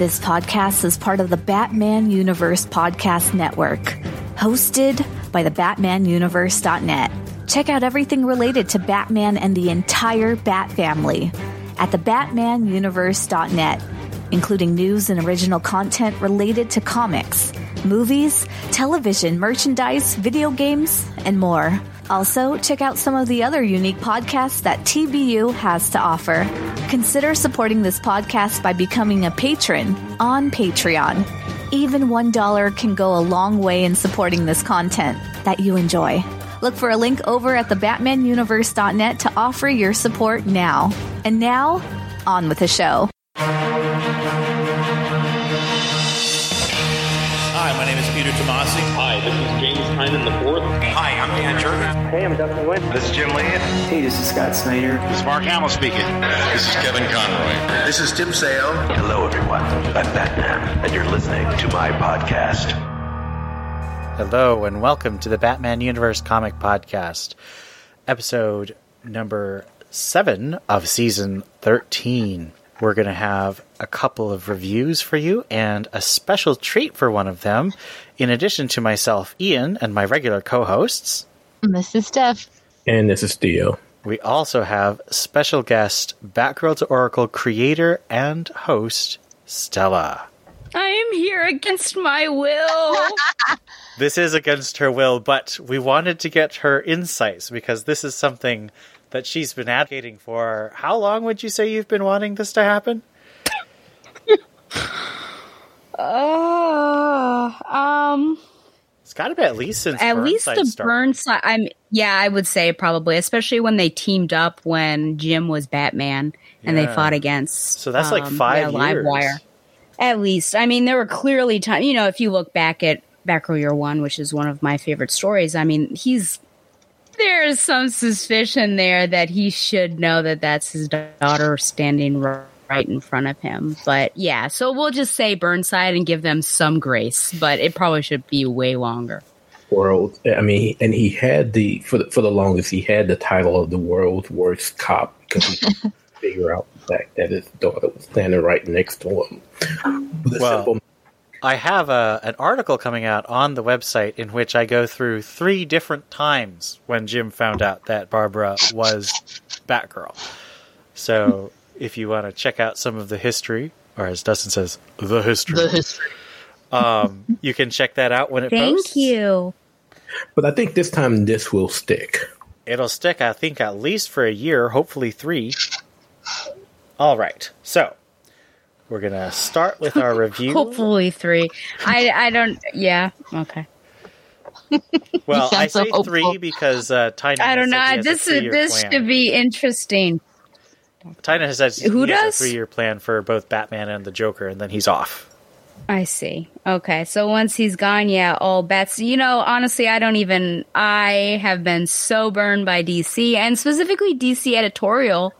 This podcast is part of the Batman Universe Podcast Network, hosted by the BatmanUniverse.net. Check out everything related to Batman and the entire Bat family at the BatmanUniverse.net, including news and original content related to comics, movies, television, merchandise, video games, and more. Also, check out some of the other unique podcasts that TBU has to offer. Consider supporting this podcast by becoming a patron on Patreon. Even $1 can go a long way in supporting this content that you enjoy. Look for a link over at thebatmanuniverse.net to offer your support now. And now, on with the show. Hey, I'm Dustin Wynn. This is Jim Lee. Hey, this is Scott Snyder. This is Mark Hamill speaking. This is Kevin Conroy. This is Tim Sale. Hello, everyone. I'm Batman, and you're listening to my podcast. Hello, and welcome to the Batman Universe Comic Podcast, episode number seven of season 13. We're going to have a couple of reviews for you and a special treat for one of them, in addition to myself, Ian, and my regular co hosts. This is Steph. And this is Theo. We also have special guest, Batgirl to Oracle creator and host, Stella. I am here against my will. this is against her will, but we wanted to get her insights because this is something that she's been advocating for. How long would you say you've been wanting this to happen? uh, um, it's got to be at least since at Burnside least the started. Burnside. I'm yeah, I would say probably, especially when they teamed up when Jim was Batman and Yeah. they fought against. So that's like um, five yeah, years. Livewire. At least, I mean, there were clearly time. You know, if you look back at Batgirl Year One, which is one of my favorite stories, I mean, he's there's some suspicion there that he should know that that's his daughter standing r- right in front of him. But yeah, so we'll just say Burnside and give them some grace, but it probably should be way longer. World. I mean, and he had the for the for the longest he had the title of the world's worst cop because he couldn't figure out the fact that his daughter was standing right next to him. With Well, simple- I have a, an article coming out on the website in which I go through three different times when Jim found out that Barbara was Batgirl. So if you want to check out some of the history, or as Dustin says, the history, The history. um, you can check that out when it Thank posts. you. but I think this time this will stick. It'll stick, I think, at least for a year, hopefully three. All right, so we're gonna start with our review. Hopefully three. I I don't. Yeah. Okay. well, You I sound so say three because uh, Tynion. I don't know. This is this plan. should be interesting. Tynion has said Who he has a three-year plan for both Batman and the Joker, and then he's off. I see. Okay, so once he's gone, yeah, all bets. You know, honestly, I don't even. I have been so burned by DC and specifically DC editorial.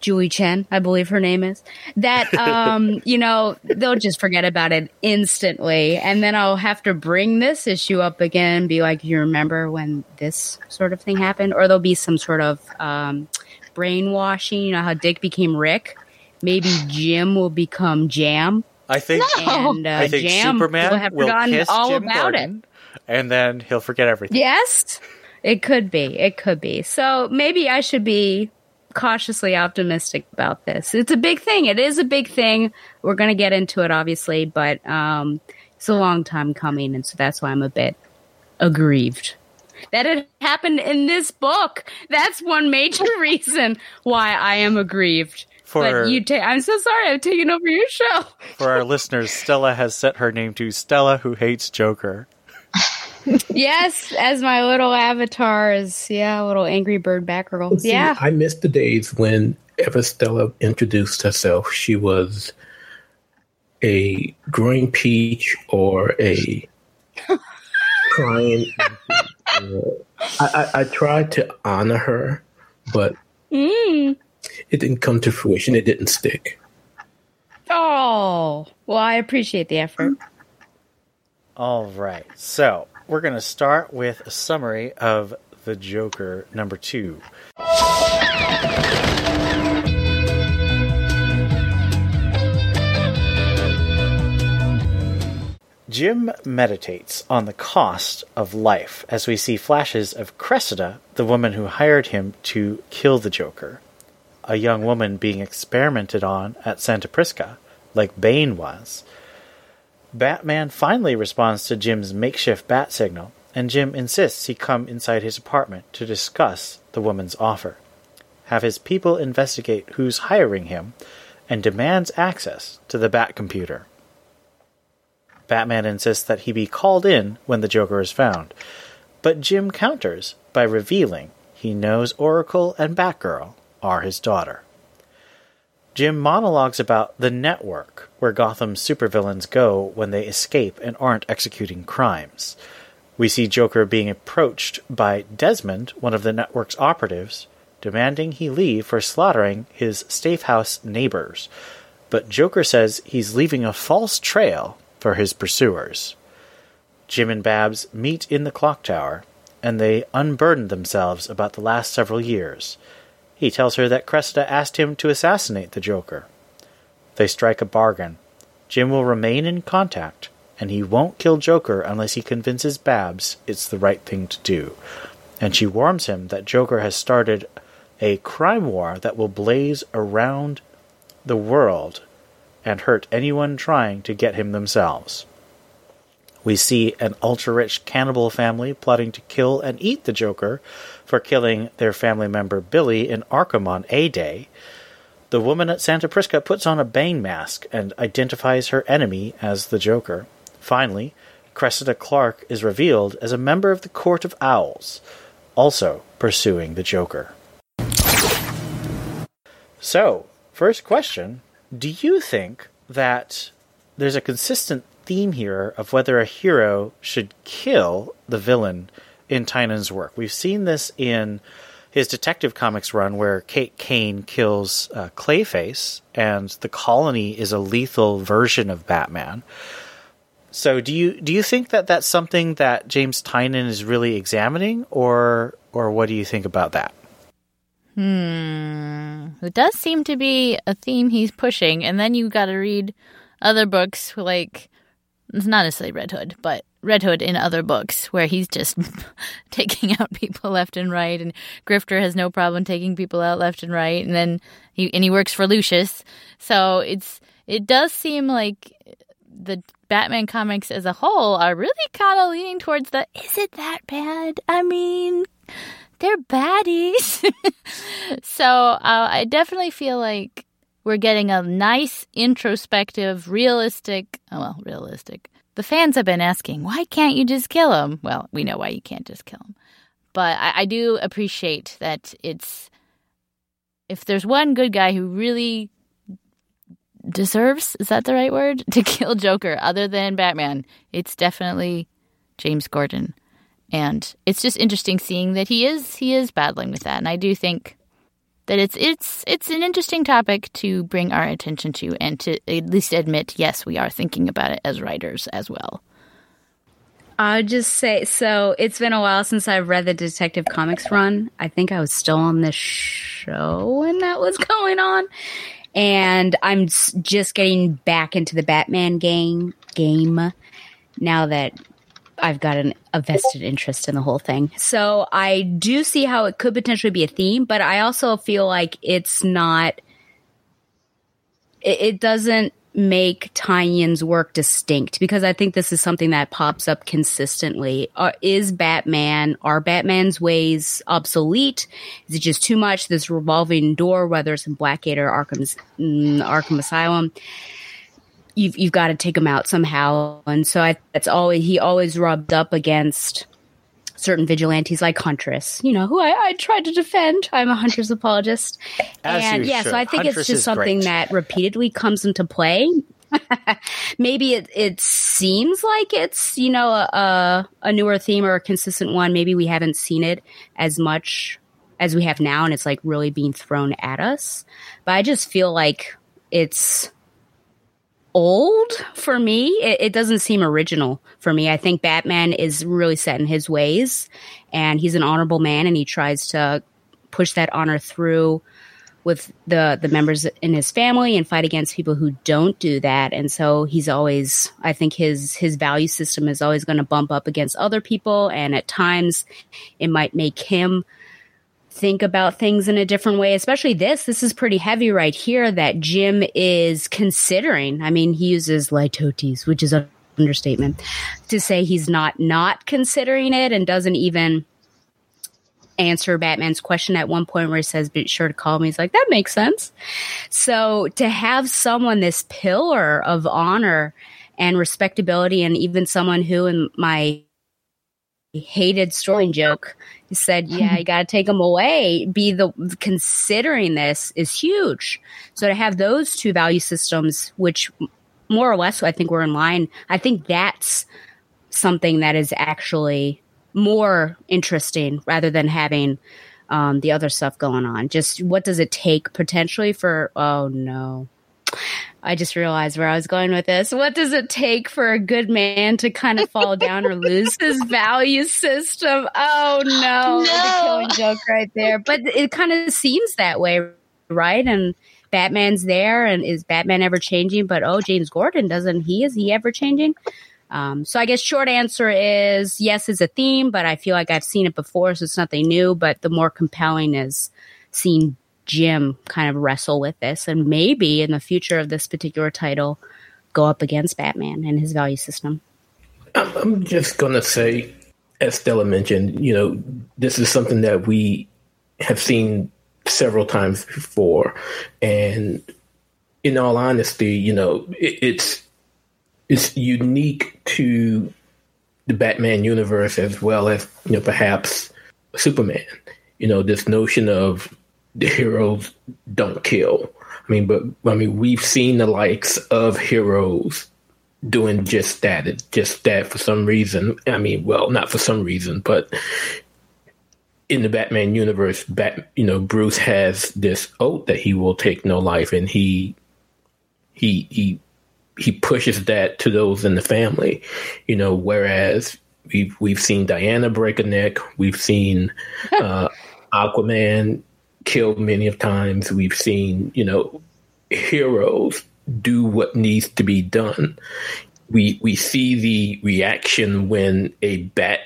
Julie Chen, I believe her name is. That um, you know, they'll just forget about it instantly, and then I'll have to bring this issue up again and be like, "You remember when this sort of thing happened?" Or there'll be some sort of um, brainwashing. You know how Dick became Rick. Maybe Jim will become Jam I think. and uh, I think Jam Superman will have will forgotten kiss all Jim about Gordon, and then he'll forget everything. Yes, it could be. It could be. So maybe I should be cautiously optimistic about this. It's a big thing. It is a big thing. We're going to get into it, obviously, but um, it's a long time coming, and so that's why I'm a bit aggrieved. That it happened in this book. That's one major reason why I am aggrieved. For but you, ta- I'm so sorry. I've taken over your show. for our listeners, Stella has set her name to Stella, who hates Joker. yes, as my little avatar is yeah, little angry bird Batgirl. See, Yeah. I miss the days when ever Stella introduced herself, she was a growing peach or a crying. I, I, I tried to honor her, but Mm. it didn't come to fruition. It didn't stick. Oh, well, I appreciate the effort. All right, so we're going to start with a summary of the Joker number two. Jim meditates on the cost of life as we see flashes of Cressida, the woman who hired him to kill the Joker, a young woman being experimented on at Santa Prisca, like Bane was. Batman finally responds to Jim's makeshift bat signal, and Jim insists he come inside his apartment to discuss the woman's offer, have his people investigate who's hiring him, and demands access to the Bat computer. Batman insists that he be called in when the Joker is found, but Jim counters by revealing he knows Oracle and Batgirl are his daughter. Jim monologues about the network where Gotham's supervillains go when they escape and aren't executing crimes. We see Joker being approached by Desmond, one of the network's operatives, demanding he leave for slaughtering his Stavehouse neighbors. But Joker says he's leaving a false trail for his pursuers. Jim and Babs meet in the clock tower, and they unburden themselves about the last several years. He tells her that Cressida asked him to assassinate the Joker. They strike a bargain. Jim will remain in contact, and he won't kill Joker unless he convinces Babs it's the right thing to do. And she warns him that Joker has started a crime war that will blaze around the world and hurt anyone trying to get him themselves. We see an ultra rich cannibal family plotting to kill and eat the Joker for killing their family member Billy in Arkham on A Day. The woman at Santa Prisca puts on a Bane mask and identifies her enemy as the Joker. Finally, Cressida Clark is revealed as a member of the Court of Owls, also pursuing the Joker. So, first question do you think that there's a consistent theme here of whether a hero should kill the villain in Tynion's work? We've seen this in his Detective Comics run where Kate Kane kills uh, Clayface, and the colony is a lethal version of Batman. So, do you do you think that that's something that James Tynion is really examining, or or what do you think about that? Hmm. It does seem to be a theme he's pushing, and then you got to read other books like it's not necessarily Red Hood, but Red Hood in other books where he's just taking out people left and right, and Grifter has no problem taking people out left and right, and then he and he works for Lucius. So it's it does seem like the Batman comics as a whole are really kind of leaning towards the is it that bad? I mean, they're baddies. so uh, I definitely feel like we're getting a nice, introspective, realistic. Oh, well, realistic. The fans have been asking, why can't you just kill him? Well, we know why you can't just kill him. But I, I do appreciate that it's. If there's one good guy who really deserves, is that the right word? To kill Joker other than Batman, it's definitely James Gordon and it's just interesting seeing that he is he is battling with that. And i do think that it's it's it's an interesting topic to bring our attention to and to at least admit yes we are thinking about it as writers as well. I'll just say so it's been a while since i've read the detective comics run. I think i was still on this show when that was going on. And i'm just getting back into the batman game game now that I've got an, a vested interest in the whole thing. So I do see how it could potentially be a theme, but I also feel like it's not, it, it doesn't make Tynion's work distinct because I think this is something that pops up consistently. Uh, is Batman, are Batman's ways obsolete? Is it just too much? This revolving door, whether it's in Blackgate or Arkham's, mm, Arkham Asylum you've you've got to take him out somehow. And so I, that's always he always rubbed up against certain vigilantes like Huntress, you know, who I, I tried to defend. I'm a Huntress apologist, As and yeah, should. so I think Huntress it's just something great. that repeatedly comes into play. Maybe it it seems like it's you know a a newer theme or a consistent one. Maybe we haven't seen it as much as we have now, and it's like really being thrown at us. But I just feel like it's old for me. It, it, doesn't seem original for me. I think Batman is really set in his ways and he's an honorable man and he tries to push that honor through with the the members in his family and fight against people who don't do that and so he's always i think his his value system is always going to bump up against other people and at times it might make him think about things in a different way especially this this is pretty heavy right here that jim is considering i mean he uses litotes which is an understatement to say he's not not considering it and doesn't even answer Batman's question at one point where he says, be sure to call me. He's like, that makes sense. So to have someone, this pillar of honor and respectability, and even someone who in my hated story joke He said, yeah, you got to take them away, be the considering this is huge. So to have those two value systems, which more or less I think we're in line, I think that's something that is actually more interesting rather than having um, the other stuff going on. Just what does it take potentially for? Oh no. I just realized where I was going with this. What does it take for a good man to kind of fall down or lose his value system? Oh no, no. the killing joke right there. But it kind of seems that way, right? And Batman's there, and is Batman ever changing? But oh, James Gordon doesn't he? Is he ever changing? Um, so I guess short answer is yes, it's a theme, but I feel like I've seen it before, so it's nothing new. But the more compelling is seeing Jim kind of wrestle with this, and maybe in the future of this particular title, go up against Batman and his value system. I'm just gonna say, as Stella mentioned, you know, this is something that we have seen several times before, and in all honesty, you know, it, it's is unique to the Batman universe as well as you know perhaps Superman. You know this notion of the heroes don't kill. I mean, but I mean we've seen the likes of heroes doing just that. It's just that for some reason. I mean, well, not for some reason, but in the Batman universe, Bat, you know, Bruce has this oath that he will take no life, and he he he he pushes that to those in the family, you know. Whereas we've we've seen Diana break a neck, we've seen uh, Aquaman killed many of times. We've seen you know heroes do what needs to be done. We we see the reaction when a bat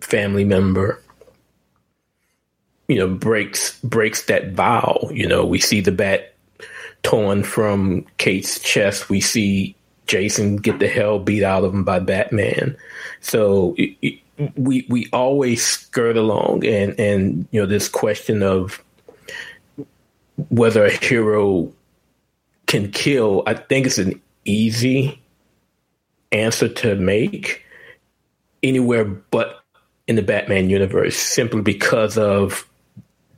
family member you know breaks breaks that vow you know we see the bat torn from Kate's chest. We see Jason get the hell beat out of him by Batman. So it, it, we we always skirt along, and and you know this question of whether a hero can kill. I think it's an easy answer to make anywhere but in the Batman universe, simply because of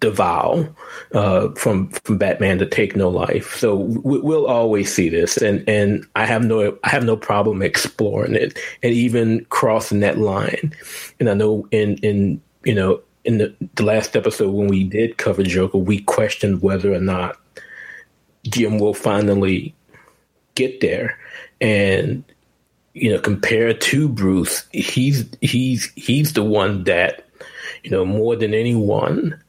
the vow uh, from from Batman to take no life. So we, will always see this, and and I have no I have no problem exploring it and even crossing that line. And I know in in you know in the, the last episode when we did cover Joker, we questioned whether or not Jim will finally get there, and you know compared to Bruce, he's he's he's the one that you know more than anyone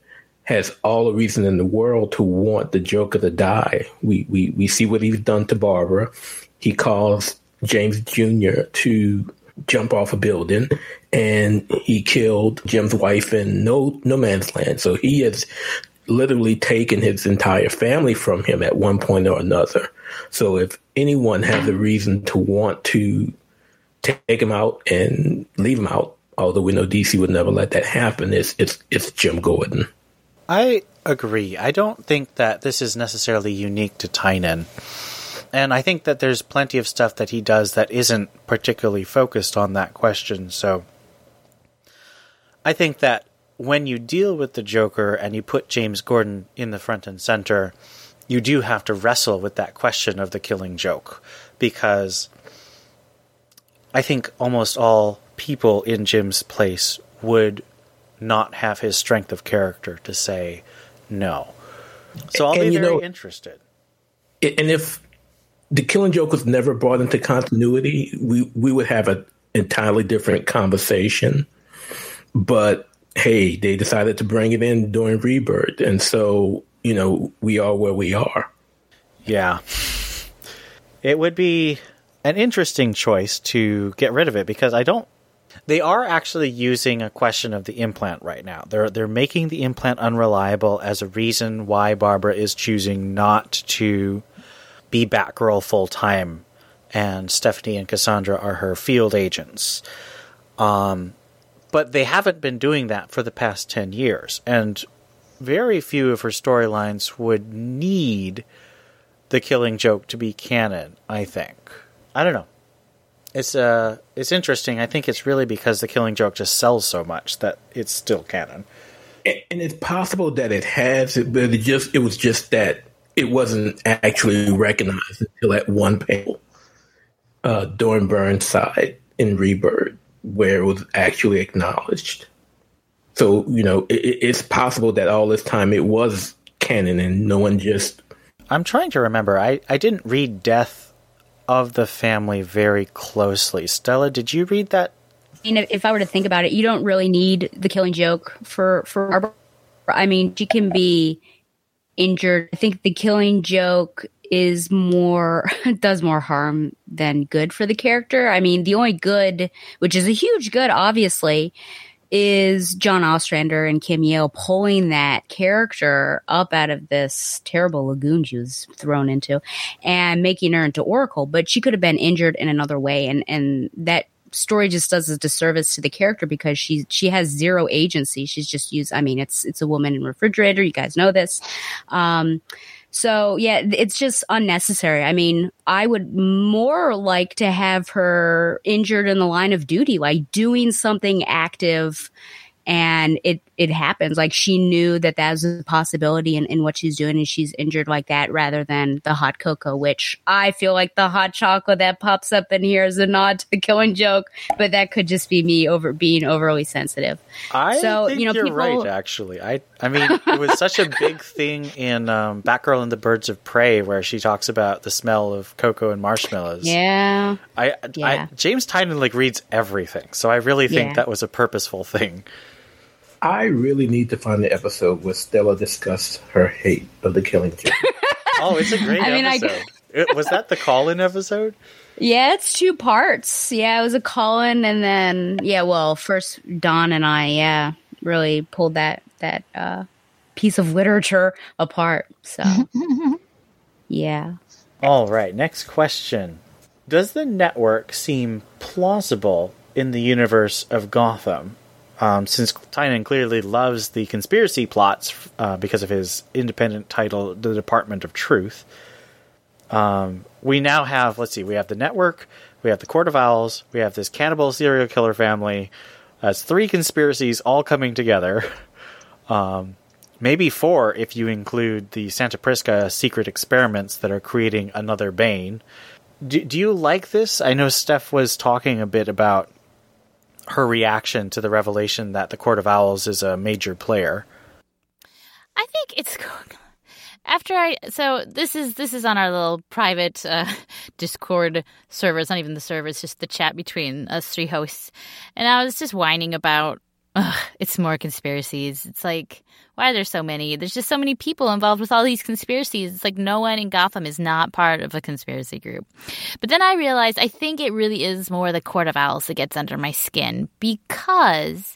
has all the reason in the world to want the Joker to die. We we we see what he's done to Barbara. He calls James Jr. to jump off a building, and he killed Jim's wife in no no man's land. So he has literally taken his entire family from him at one point or another. So if anyone has a reason to want to take him out and leave him out, although we know DC would never let that happen, it's it's it's Jim Gordon. I agree. I don't think that this is necessarily unique to Tynion. And I think that there's plenty of stuff that he does that isn't particularly focused on that question. So I think that when you deal with the Joker and you put James Gordon in the front and center, you do have to wrestle with that question of the killing joke. Because I think almost all people in Jim's place would not have his strength of character to say no. So I'll and, be very know, interested. And if the Killing Joke was never brought into continuity, we we would have an entirely different conversation. But hey, they decided to bring it in during Rebirth, and so you know, we are where we are. Yeah. It would be an interesting choice to get rid of it because I don't they are actually using a question of the implant right now. They're they're making the implant unreliable as a reason why Barbara is choosing not to be Batgirl full time, and Stephanie and Cassandra are her field agents. Um, but they haven't been doing that for the past ten years, and very few of her storylines would need the Killing Joke to be canon. I think. I don't know. It's uh, it's interesting. I think it's really because the Killing Joke just sells so much that it's still canon. And, and it's possible that it has, but it just it was just that it wasn't actually recognized until at one panel uh, during Burnside in Rebirth, where it was actually acknowledged. So you know, it, it's possible that all this time it was canon, and no one just. I'm trying to remember. I I didn't read Death of the family very closely. Stella, did you read that? I mean, if I were to think about it, you don't really need the killing joke for for Barbara. I mean, she can be injured. I think the killing joke is more does more harm than good for the character. I mean, the only good, which is a huge good, obviously, is John Ostrander and Kim Yale pulling that character up out of this terrible lagoon she was thrown into and making her into Oracle. But she could have been injured in another way, and and that story just does a disservice to the character because she she has zero agency. She's just used. I mean, it's it's a woman in refrigerator. You guys know this. Um, so yeah, it's just unnecessary. I mean, I would more like to have her injured in the line of duty, like doing something active and it it happens like she knew that that was a possibility in, in what she's doing and she's injured like that rather than the hot cocoa which i feel like the hot chocolate that pops up in here is a nod to the killing joke but that could just be me over being overly sensitive I so think you know you're people, right. Actually, I I mean it was such a big thing in um, Batgirl and the Birds of Prey where she talks about the smell of cocoa and marshmallows. yeah I, Yeah. I James Tynion like reads everything, so I really think Yeah. that was a purposeful thing. I really need to find the episode where Stella discussed her hate of the Killing Joke. Oh, it's a great I mean, I- episode. It- was that the call-in episode? Yeah, it's two parts. Yeah, it was a call-in, and then yeah, well, first Don and I, yeah, really pulled that that uh, piece of literature apart. So, yeah, All right, next question. Does the network seem plausible in the universe of Gotham? Um, since Tynion clearly loves the conspiracy plots uh, because of his independent title, The Department of Truth, um, we now have, let's see, we have the network, we have the Court of Owls, we have this cannibal serial killer family. That's three conspiracies all coming together. Um, maybe four if you include the Santa Prisca secret experiments that are creating another Bane. Do, do you like this? I know Steph was talking a bit about her reaction to the revelation that the Court of Owls is a major player. I think it's after I so this is this is on our little private uh, Discord server. It's not even the server; it's just the chat between us three hosts. And I was just whining about ugh, it's more conspiracies. It's like why are there so many? There's just so many people involved with all these conspiracies. It's like no one in Gotham is not part of a conspiracy group. But then I realized I think it really is more the Court of Owls that gets under my skin because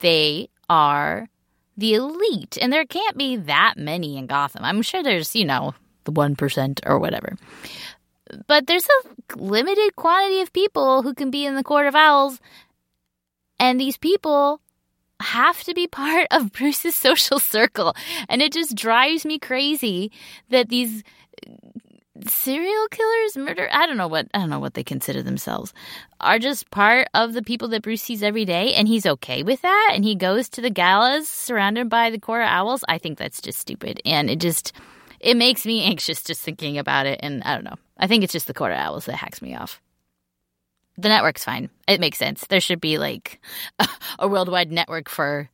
they are the elite, and there can't be that many in Gotham. I'm sure there's, you know, the 1% or whatever. But there's a limited quantity of people who can be in the Court of Owls, and these people have to be part of Bruce's social circle. And it just drives me crazy that these serial killers, murder, I don't know what I don't know what they consider themselves, are just part of the people that Bruce sees every day and he's okay with that and he goes to the galas surrounded by the Court of Owls. I think that's just stupid and it just it makes me anxious just thinking about it and I don't know. I think it's just the Court of Owls that hacks me off. The network's fine. It makes sense. There should be like a, worldwide network for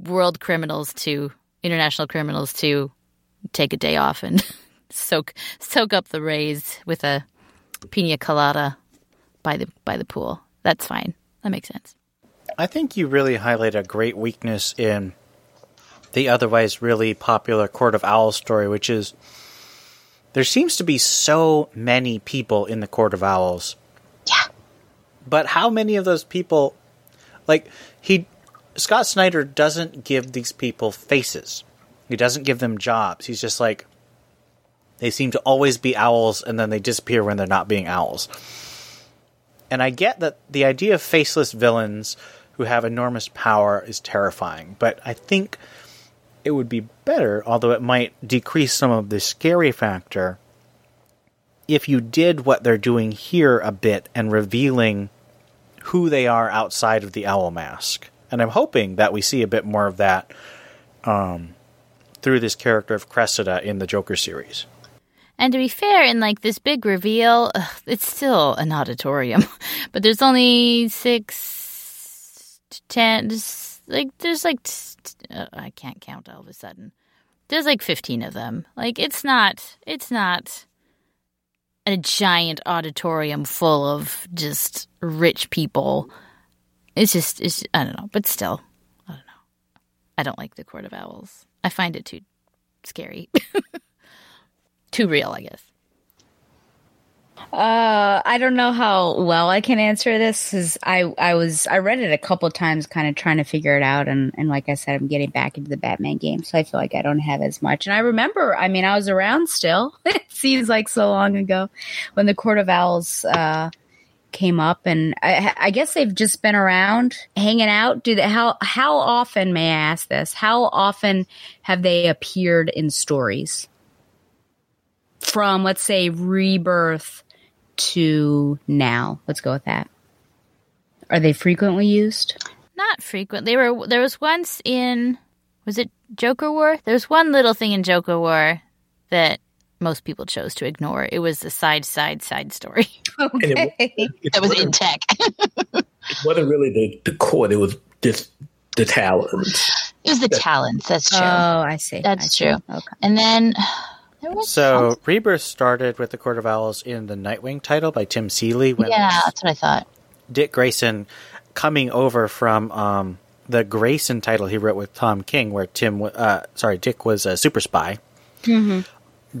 world criminals to international criminals to take a day off and soak soak up the rays with a pina colada by the by the pool. That's fine. That makes sense. I think you really highlight a great weakness in the otherwise really popular Court of Owls story, which is there seems to be so many people in the Court of Owls. Yeah. But how many of those people like he Scott Snyder doesn't give these people faces. He doesn't give them jobs. He's just like they seem to always be owls and then they disappear when they're not being owls. And I get that the idea of faceless villains who have enormous power is terrifying, but I think it would be better, although it might decrease some of the scary factor, if you did what they're doing here a bit and revealing who they are outside of the owl mask. And I'm hoping that we see a bit more of that um, through this character of Cressida in the Joker series. And to be fair, in like this big reveal, ugh, it's still an auditorium, but there's only six, ten, like there's like uh, I can't count all of a sudden. There's like fifteen of them. Like it's not, it's not a giant auditorium full of just rich people. It's just, it's I don't know, but still, I don't know. I don't like the Court of Owls. I find it too scary. too real, I guess. Uh, I don't know how well I can answer this because I I was I read it a couple times, kind of trying to figure it out, and and like I said, I'm getting back into the Batman game, so I feel like I don't have as much. And I remember, I mean, I was around still. it seems like so long ago when the Court of Owls uh, came up, and I, I guess they've just been around, hanging out. Do they, how how often may I ask this? How often have they appeared in stories? From let's say Rebirth to now. Let's go with that. Are they frequently used? Not frequent. They were. There was once in. Was it Joker War? There was one little thing in Joker War that most people chose to ignore. It was the side, side, side story. Okay. That was in tech. It wasn't really the, the core, it was just the talents. It was the talents. That's true. Oh, I see. That's I see. true. Okay. And then there was So some- Rebirth started with the Court of Owls in the Nightwing title by Tim Seeley when yeah, that's what I thought. Dick Grayson coming over from um, the Grayson title he wrote with Tom King, where Tim, wa- uh, sorry, Dick was a super spy.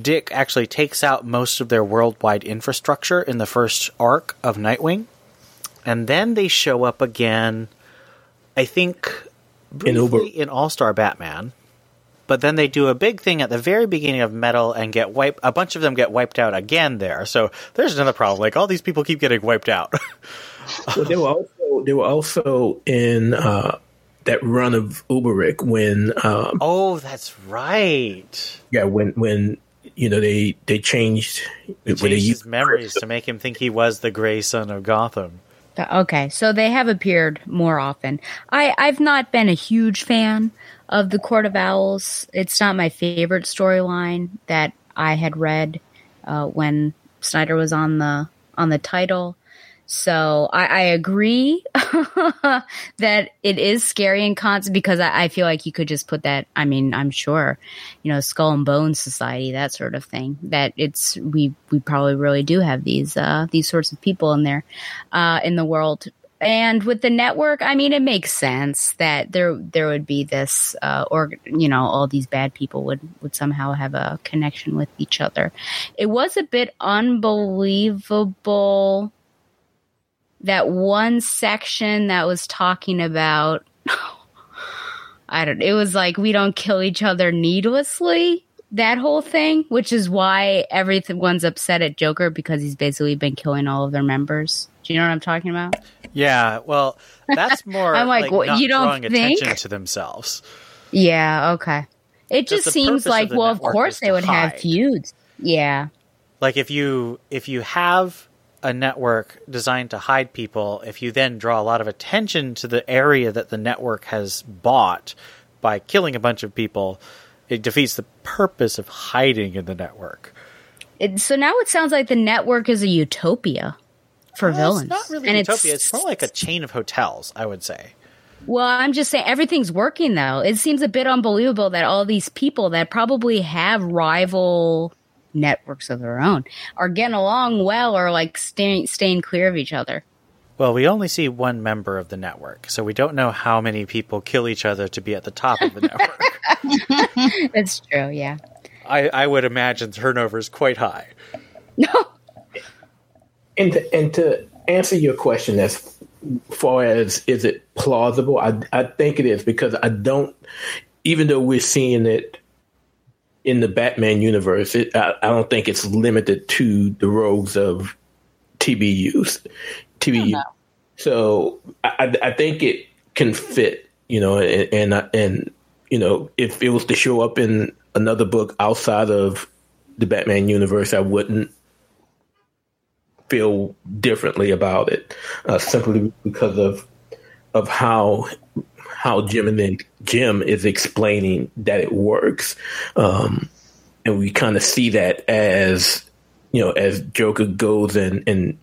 Dick actually takes out most of their worldwide infrastructure in the first arc of Nightwing, and then they show up again. I think In Uber- briefly in All Star Batman, but then they do a big thing at the very beginning of Metal and get wiped. A bunch of them get wiped out again there. So there's another problem. Like all these people keep getting wiped out. Well, they were also they were also in uh, that run of Uberic when um, oh, that's right. yeah when when you know they they changed when they Changed his used memories to make him think he was the Gray Son of Gotham. Okay, so they have appeared more often. I I've not been a huge fan of the Court of Owls. It's not my favorite storyline that I had read uh, when Snyder was on the on the title. So I, I agree that it is scary and constant because I, I feel like you could just put that. I mean, I'm sure, you know, Skull and Bones Society, that sort of thing. That it's we we probably really do have these uh, these sorts of people in there uh, in the world. And with the network, I mean, it makes sense that there there would be this, uh, or you know, all these bad people would would somehow have a connection with each other. It was a bit unbelievable that one section that was talking about I don't it was like we don't kill each other needlessly that whole thing which is why everyone's upset at Joker because he's basically been killing all of their members. Do you know what I'm talking about? Yeah, well, that's more I'm like, not you don't drawing think? attention to themselves. Yeah, okay. It just seems purpose of like well of course they would have feuds. Yeah. Like if you if you have a network designed to hide people, if you then draw a lot of attention to the area that the network has bought by killing a bunch of people, it defeats the purpose of hiding in the network. It, so now it sounds like the network is a utopia for Well, villains. It's not really and utopia. It's, more like a chain of hotels, I would say. Well, I'm just saying everything's working though. It seems a bit unbelievable that all these people that probably have rival networks of their own are getting along well or like staying staying clear of each other. Well, we only see one member of the network, so we don't know how many people kill each other to be at the top of the network. That's true, yeah. I, I would imagine turnover is quite high. No. And to, and to answer your question as far as is it plausible, I, I think it is because I don't, even though we're seeing it in the Batman universe, it, I, I don't think it's limited to the rogues of TBUs. TBU. So I, I think it can fit, you know, and, and and you know, if it was to show up in another book outside of the Batman universe, I wouldn't feel differently about it, uh, simply because of of how how Jim and then Jim is explaining that it works, um, and we kind of see that as you know as Joker goes and and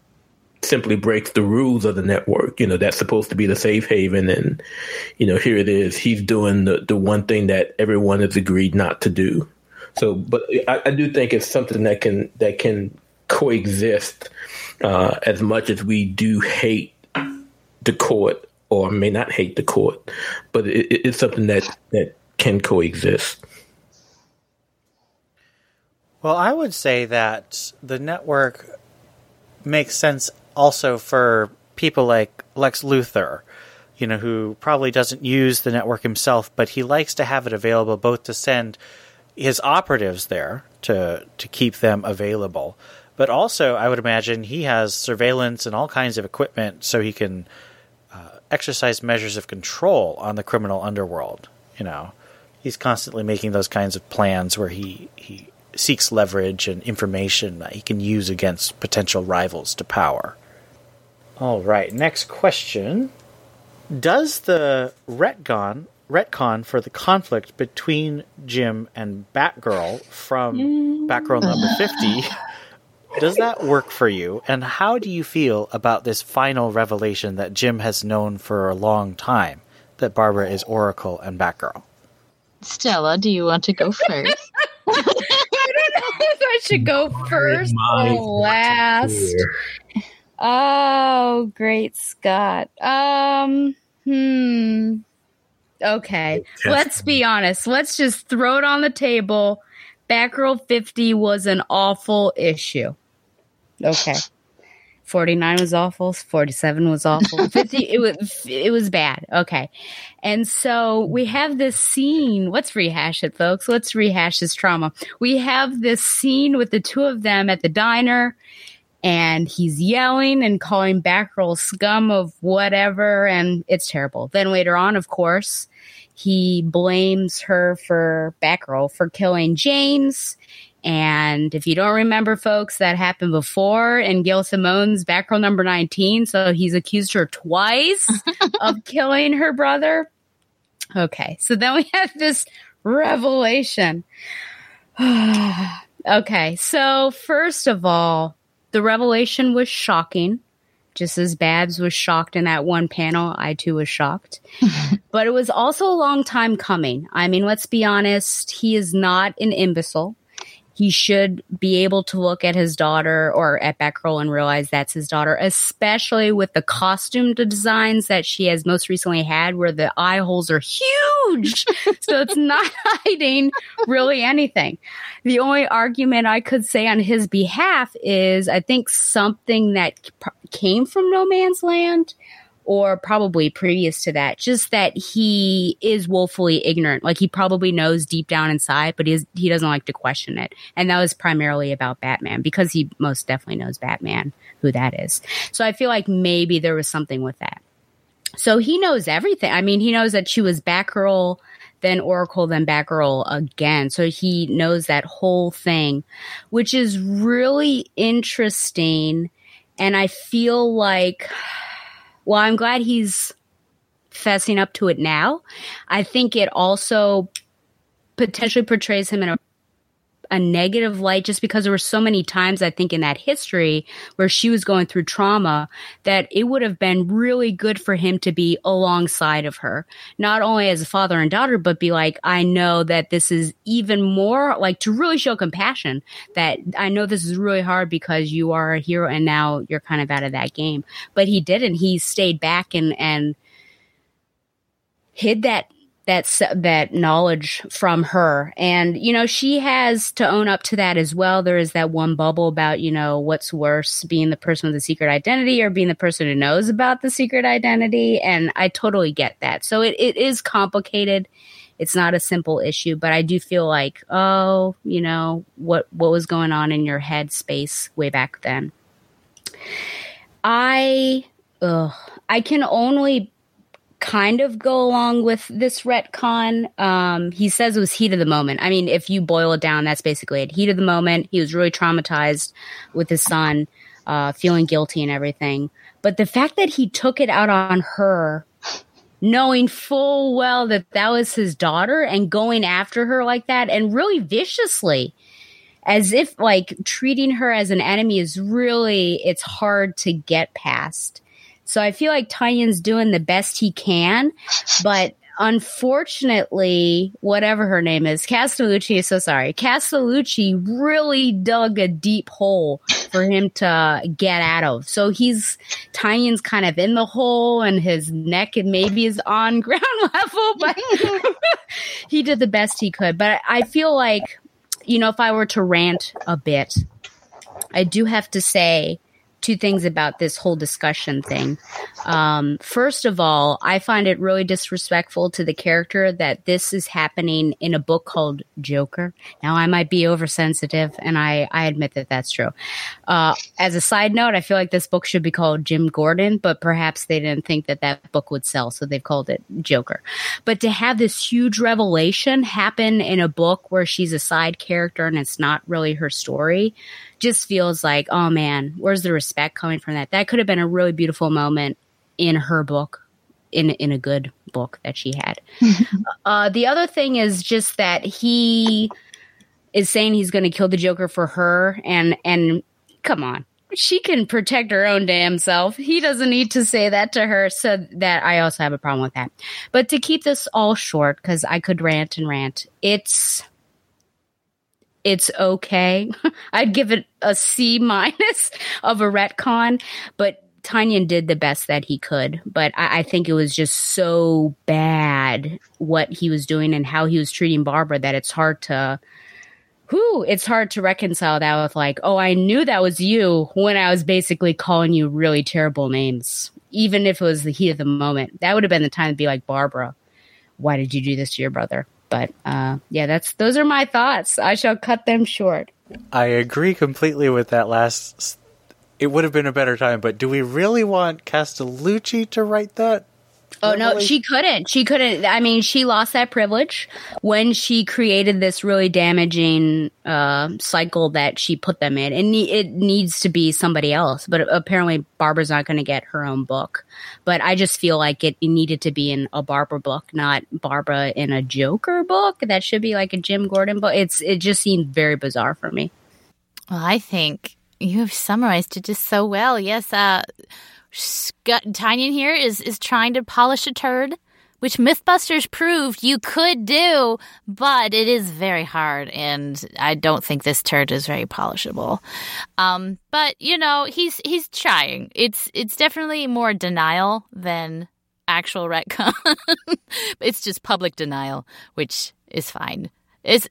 simply breaks the rules of the network. You know that's supposed to be the safe haven, and you know here it is. He's doing the the one thing that everyone has agreed not to do. So, but I, I do think it's something that can that can coexist uh, as much as we do hate the court or may not hate the court, but it, it's something that that can coexist. Well, I would say that the network makes sense also for people like Lex Luthor, you know, who probably doesn't use the network himself, but he likes to have it available both to send his operatives there to to keep them available, but also I would imagine he has surveillance and all kinds of equipment so he can uh, exercise measures of control on the criminal underworld. You know, he's constantly making those kinds of plans where he he seeks leverage and information that he can use against potential rivals to power. All right, next question. Does the retcon retcon for the conflict between Jim and Batgirl from Batgirl number 50 does that work for you and how do you feel about this final revelation that Jim has known for a long time that Barbara is Oracle and Batgirl? Stella, do you want to go first? I don't know if I should go first mind or last. Oh, great Scott. Um, hmm. Okay. Let's be honest. Let's just throw it on the table. Batgirl 50 was an awful issue. Okay. 49 was awful, 47 was awful. 50 it was it was bad. Okay. And so we have this scene. Let's rehash it, folks. Let's rehash this trauma. We have this scene with the two of them at the diner and he's yelling and calling Batgirl scum of whatever, and it's terrible. Then later on, of course, he blames her for Batgirl for killing James. And if you don't remember, folks, that happened before in Gail Simone's Batgirl number 19. So he's accused her twice of killing her brother. Okay. So then we have this revelation. okay. So, first of all, the revelation was shocking. Just as Babs was shocked in that one panel, I too was shocked. but it was also a long time coming. I mean, let's be honest, he is not an imbecile. He should be able to look at his daughter or at Batgirl and realize that's his daughter, especially with the costume designs that she has most recently had, where the eye holes are huge. so it's not hiding really anything. The only argument I could say on his behalf is I think something that came from No Man's Land or probably previous to that, just that he is woefully ignorant. Like he probably knows deep down inside, but he, is, he doesn't like to question it. And that was primarily about Batman because he most definitely knows Batman, who that is. So I feel like maybe there was something with that. So he knows everything. I mean, he knows that she was Batgirl, then Oracle, then Batgirl again. So he knows that whole thing, which is really interesting. And I feel like, well, I'm glad he's fessing up to it now. I think it also potentially portrays him in a a negative light just because there were so many times I think in that history where she was going through trauma that it would have been really good for him to be alongside of her, not only as a father and daughter, but be like, I know that this is even more like to really show compassion that I know this is really hard because you are a hero and now you're kind of out of that game. But he didn't. He stayed back and, and hid that that that knowledge from her. And you know she has to own up to that as well. There is that one bubble about you know what's worse being the person with the secret identity or being the person who knows about the secret identity. And i totally get that. So it, it is complicated. It's not a simple issue but i do feel like oh you know what what was going on in your head space way back then. I ugh, i can only kind of go along with this retcon. Um, he says it was heat of the moment. I mean, if you boil it down, that's basically it. Heat of the moment. He was really traumatized with his son, uh, feeling guilty and everything. But the fact that he took it out on her, knowing full well that that was his daughter and going after her like that and really viciously, as if like treating her as an enemy is really, it's hard to get past. So I feel like Tynion's doing the best he can, but unfortunately, whatever her name is, Castellucci, so sorry, Castellucci really dug a deep hole for him to get out of. So he's, Tynion's kind of in the hole and his neck and maybe is on ground level, but he did the best he could. But I feel like, you know, if I were to rant a bit, I do have to say two things about this whole discussion thing. Um, first of all, I find it really disrespectful to the character that this is happening in a book called Joker. Now, I might be oversensitive, and I, I admit that that's true. Uh, as a side note, I feel like this book should be called Jim Gordon, but perhaps they didn't think that that book would sell, so they've called it Joker. But to have this huge revelation happen in a book where she's a side character and it's not really her story just feels like, oh man, where's the respect coming from that? That could have been a really beautiful moment in her book, in in a good book that she had. uh, the other thing is just that he is saying he's going to kill the Joker for her, and and come on, she can protect her own damn self. He doesn't need to say that to her. So that I also have a problem with that. But to keep this all short, because I could rant and rant, it's it's okay. I'd give it a C minus of a retcon, but Tynion did the best that he could. But I, I, think it was just so bad what he was doing and how he was treating Barbara that it's hard to. Whew, it's hard to reconcile that with like, oh, I knew that was you when I was basically calling you really terrible names, even if it was the heat of the moment. That would have been the time to be like, Barbara, why did you do this to your brother? But uh, yeah, that's those are my thoughts. I shall cut them short. I agree completely with that last. It would have been a better time, but do we really want Castellucci to write that? Oh no, she couldn't. She couldn't. I mean, she lost that privilege when she created this really damaging uh, cycle that she put them in, and it needs to be somebody else. But apparently, Barbara's not going to get her own book. But I just feel like it, it needed to be in a Barbara book, not Barbara in a Joker book. That should be like a Jim Gordon book. It's it just seemed very bizarre for me. Well, I think you have summarized it just so well. Yes, uh, Scott Tynion here is is trying to polish a turd, which MythBusters proved you could do, but it is very hard, and I don't think this turd is very polishable. Um, but you know, he's he's trying. It's it's definitely more denial than actual retcon. it's just public denial, which is fine. It's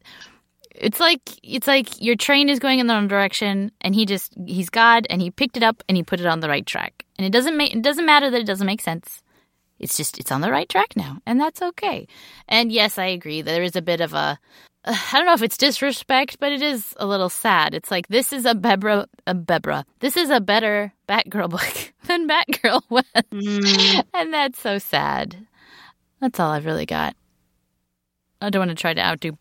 it's like it's like your train is going in the wrong direction and he just he's God and he picked it up and he put it on the right track. And it doesn't make it doesn't matter that it doesn't make sense. It's just it's on the right track now and that's okay. And yes, I agree there is a bit of a I don't know if it's disrespect, but it is a little sad. It's like this is a Bebra a Bebra. This is a better Batgirl book than Batgirl was. Mm. and that's so sad. That's all I've really got. I don't want to try to outdo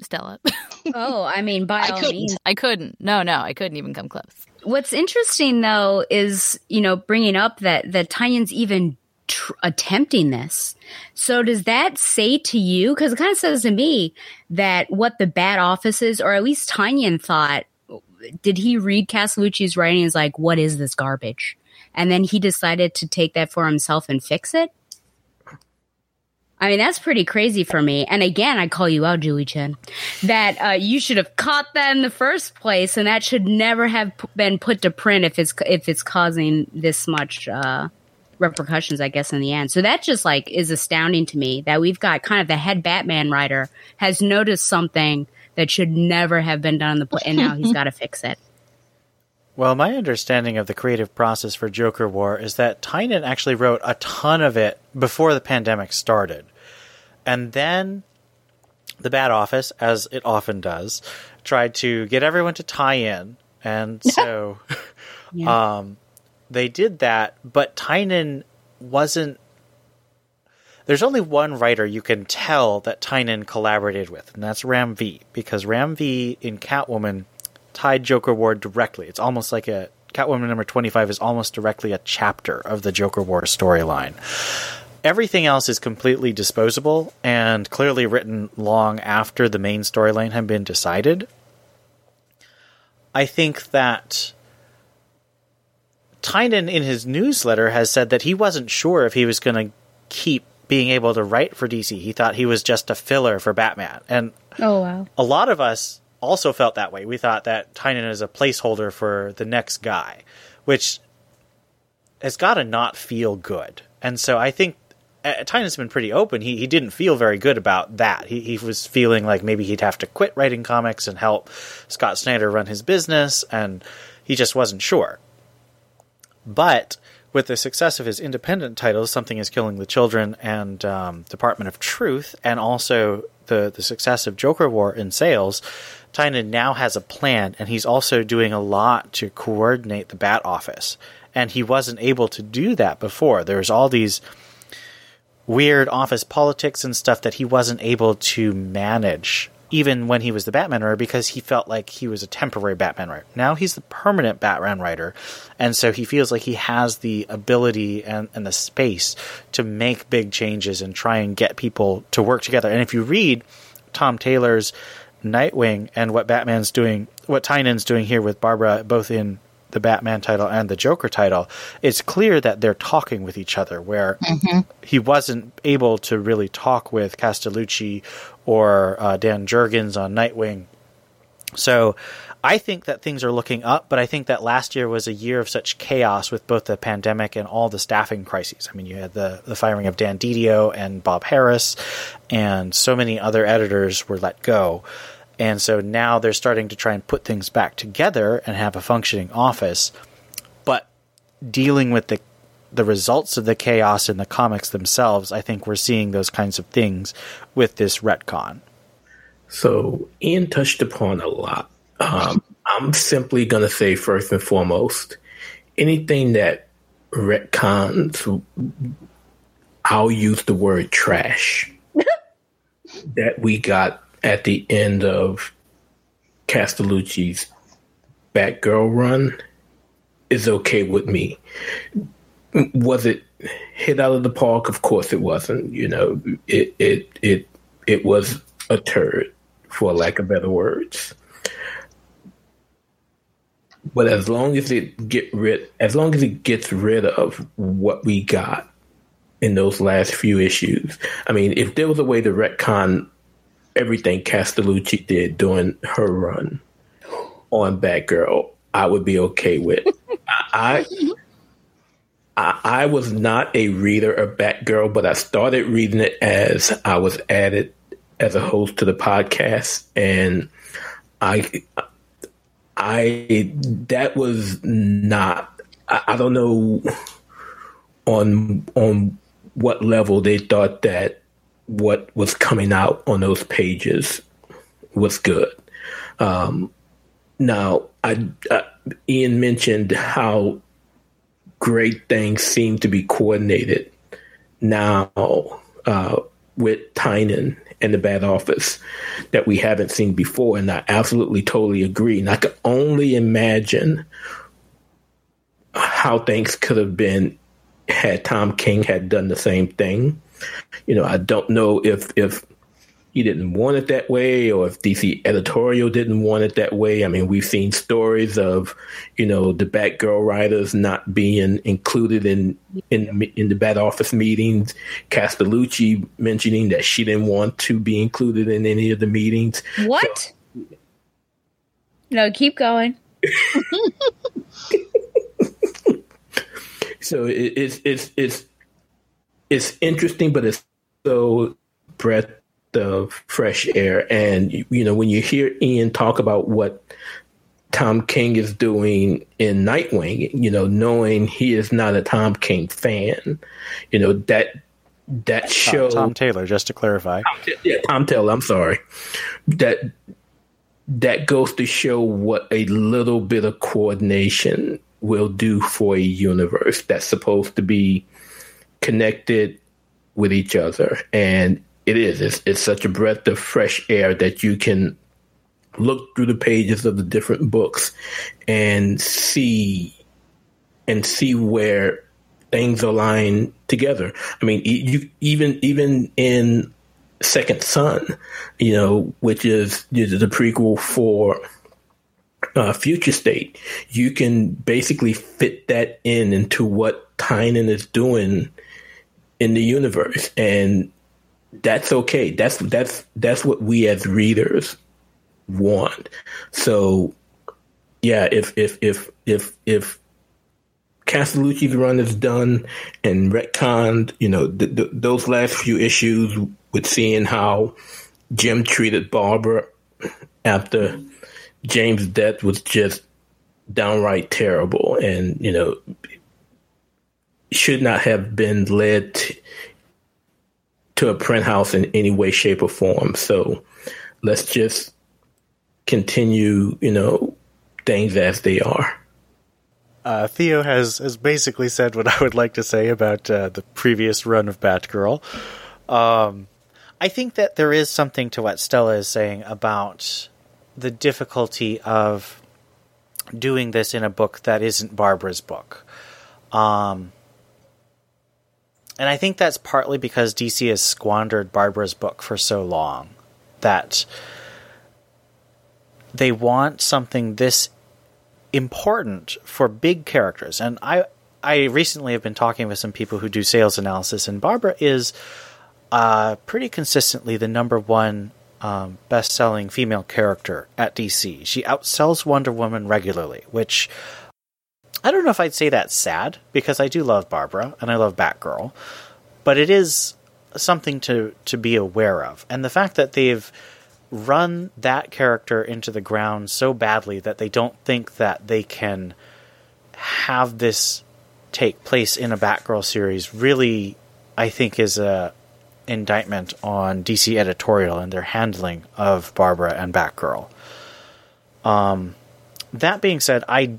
Stella. oh, I mean, by I all couldn't. means. I couldn't. No, no, I couldn't even come close. What's interesting though is, you know, bringing up that that Tynion's even tr- attempting this. So does that say to you? Because it kind of says to me that what the Bat Office is, or at least Tynion thought, did he read Castellucci's writing? Is like, what is this garbage? And then he decided to take that for himself and fix it. I mean, that's pretty crazy for me. And again, I call you out, Julie Chen, that uh, you should have caught that in the first place, and that should never have p- been put to print if it's if it's causing this much uh, repercussions. I guess in the end, so that just like is astounding to me that we've got kind of the head Batman writer has noticed something that should never have been done in the play, and now he's got to fix it. Well, my understanding of the creative process for Joker War is that Tynion actually wrote a ton of it before the pandemic started. And then the Bat Office, as it often does, tried to get everyone to tie in. And so Yeah. um, they did that, but Tynion wasn't. There's only one writer you can tell that Tynion collaborated with, and that's Ram V, because Ram V in Catwoman tied Joker War directly. It's almost like a Catwoman number 25 is almost directly a chapter of the Joker War storyline. Everything else is completely disposable and clearly written long after the main storyline had been decided. I think that Tynion in his newsletter has said that he wasn't sure if he was going to keep being able to write for DC. He thought he was just a filler for Batman. And Oh wow! a lot of us also felt that way. We thought that Tynion is a placeholder for the next guy, which has got to not feel good. And so I think uh, Tynion's been pretty open. He he didn't feel very good about that. He he was feeling like maybe he'd have to quit writing comics and help Scott Snyder run his business, and he just wasn't sure. But with the success of his independent titles, Something is Killing the Children and um, Department of Truth, and also the, the success of Joker War in sales, Tynion now has a plan, and he's also doing a lot to coordinate the Bat Office. And he wasn't able to do that before. There's all these weird office politics and stuff that he wasn't able to manage even when he was the Batman writer because he felt like he was a temporary Batman writer. Now he's the permanent Batman writer, and so he feels like he has the ability and, and the space to make big changes and try and get people to work together. And if you read Tom Taylor's Nightwing and what Batman's doing, what Tynion's doing here with Barbara, both in the Batman title and the Joker title, it's clear that they're talking with each other. Where he wasn't able to really talk with Castellucci or uh, Dan Jurgens on Nightwing. So I think that things are looking up, but I think that last year was a year of such chaos with both the pandemic and all the staffing crises. I mean, you had the, the firing of Dan Didio and Bob Harras, and so many other editors were let go. And so now they're starting to try and put things back together and have a functioning office. But dealing with the the results of the chaos in the comics themselves, I think we're seeing those kinds of things with this retcon. So Ian touched upon a lot. Um, I'm simply going to say first and foremost, anything that retcons, I'll use the word trash that we got at the end of Castellucci's Batgirl run is okay with me. Was it hit out of the park? Of course it wasn't. You know, it it it it was a turd, for lack of better words. But as long as it get rid, as long as it gets rid of what we got in those last few issues, I mean, if there was a way to retcon everything Castellucci did during her run on Batgirl, I would be okay with. I, I I was not a reader of Batgirl, but I started reading it as I was added as a host to the podcast, and I I that was not. I, I don't know on on what level they thought that what was coming out on those pages was good. Um, now, I, Ian mentioned how great things seem to be coordinated now uh, with Tynion and the Bat Office that we haven't seen before, and I absolutely totally agree. And I can only imagine how things could have been had Tom King had done the same thing. You know, I don't know if if he didn't want it that way or if DC editorial didn't want it that way. I mean, we've seen stories of, you know, the Batgirl writers not being included in in in the Bat Office meetings. Castellucci mentioning that she didn't want to be included in any of the meetings. What? So, no, keep going. so it, it's it's it's it's interesting, but it's so breath of fresh air. And you know, when you hear Ian talk about what Tom King is doing in Nightwing, you know, knowing he is not a Tom King fan, you know that that show uh, Tom Taylor, just to clarify. Yeah, Tom Taylor. I'm sorry. That that goes to show what a little bit of coordination will do for a universe that's supposed to be connected with each other. And it is. It's, it's such a breath of fresh air that you can look through the pages of the different books and see and see where things align together. I mean, you even even in Second Son, you know, which is the prequel for uh, Future State, you can basically fit that in into what Tynion is doing in the universe, and that's okay. That's that's that's what we as readers want. So, yeah, if if if if if Castellucci's run is done and retconned, you know, th- th- those last few issues with seeing how Jim treated Barbara after James' death was just downright terrible, and you know, should not have been led to, to a print house in any way, shape, or form. So let's just continue, you know, things as they are. Uh, Theo has has basically said what I would like to say about uh, the previous run of Batgirl. Um, I think that there is something to what Stella is saying about the difficulty of doing this in a book that isn't Barbara's book. Um, and I think that's partly because DC has squandered Barbara's book for so long that they want something this important for big characters. And I I recently have been talking with some people who do sales analysis, and Barbara is uh, pretty consistently the number one um, best selling female character at DC. She outsells Wonder Woman regularly, which I don't know if I'd say that's sad because I do love Barbara and I love Batgirl, but it is something to to be aware of. And the fact that they've run that character into the ground so badly that they don't think that they can have this take place in a Batgirl series really I think is a indictment on DC editorial and their handling of Barbara and Batgirl. Um, that being said, I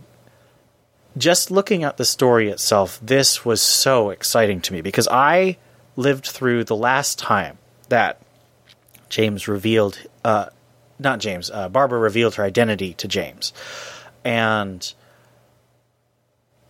just looking at the story itself, this was so exciting to me because I lived through the last time that James revealed, uh, not James, uh, Barbara revealed her identity to James, and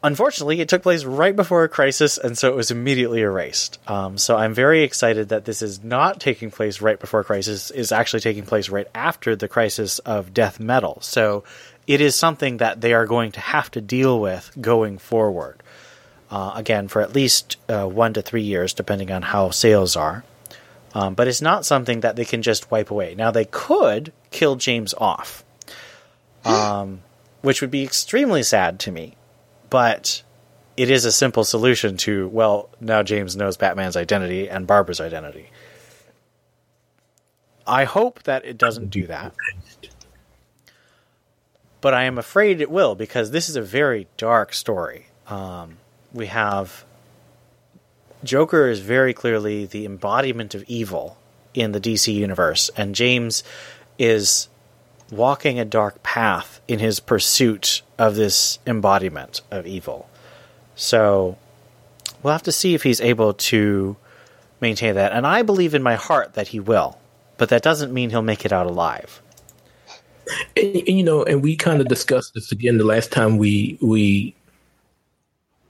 unfortunately, it took place right before a crisis, and so it was immediately erased. Um, so I'm very excited that this is not taking place right before a crisis; is actually taking place right after the crisis of death metal. So it is something that they are going to have to deal with going forward. Uh, again, for at least uh, one to three years, depending on how sales are. Um, but it's not something that they can just wipe away. Now they could kill James off, um, which would be extremely sad to me but it is a simple solution to well now James knows Batman's identity and Barbara's identity. I hope that it doesn't do that. But I am afraid it will because this is a very dark story. Um, we have Joker is very clearly the embodiment of evil in the DC universe, and James is walking a dark path in his pursuit of this embodiment of evil. So we'll have to see if he's able to maintain that. And I believe in my heart that he will, but that doesn't mean he'll make it out alive. And, and you know, and we kind of discussed this again the last time we we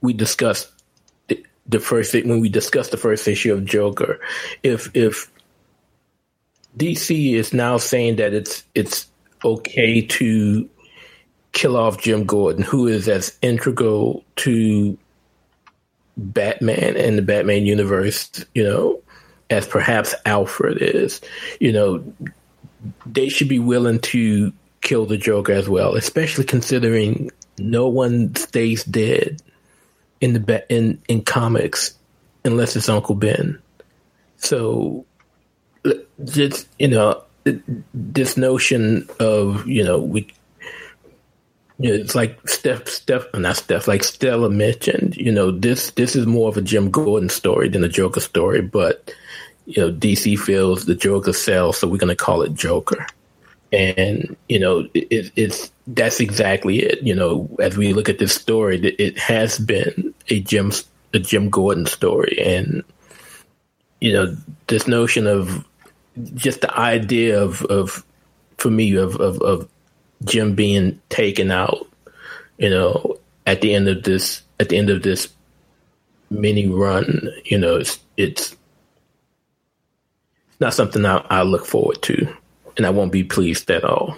we discussed the first when we discussed the first issue of Joker, if if DC is now saying that it's it's okay to kill off Jim Gordon, who is as integral to Batman and the Batman universe, you know, as perhaps Alfred is, you know, they should be willing to kill the Joker as well, especially considering no one stays dead in the in in comics unless it's Uncle Ben. So just you know this notion of you know we you know, it's like Steph, Steph, not Steph, like Stella mentioned. You know, this this is more of a Jim Gordon story than a Joker story, but you know, DC feels the Joker sells, so we're going to call it Joker. And you know, it, it's that's exactly it. You know, as we look at this story, it has been a Jim a Jim Gordon story, and you know, this notion of just the idea of of for me of of, of Jim being taken out, you know, at the end of this at the end of this mini run, you know, it's it's not something I, I look forward to, and I won't be pleased at all.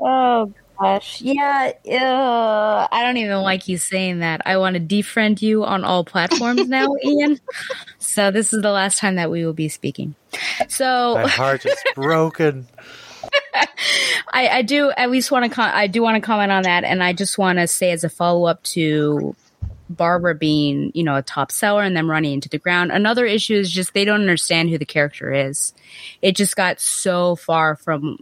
oh gosh, yeah, uh, I don't even like you saying that. I want to defriend you on all platforms now, Ian. So this is the last time that we will be speaking. So my heart is broken. I, I, do at least want to com- I do want to comment on that, and I just want to say as a follow up to Barbara being you know a top seller and them running into the ground. Another issue is just they don't understand who the character is. It just got so far from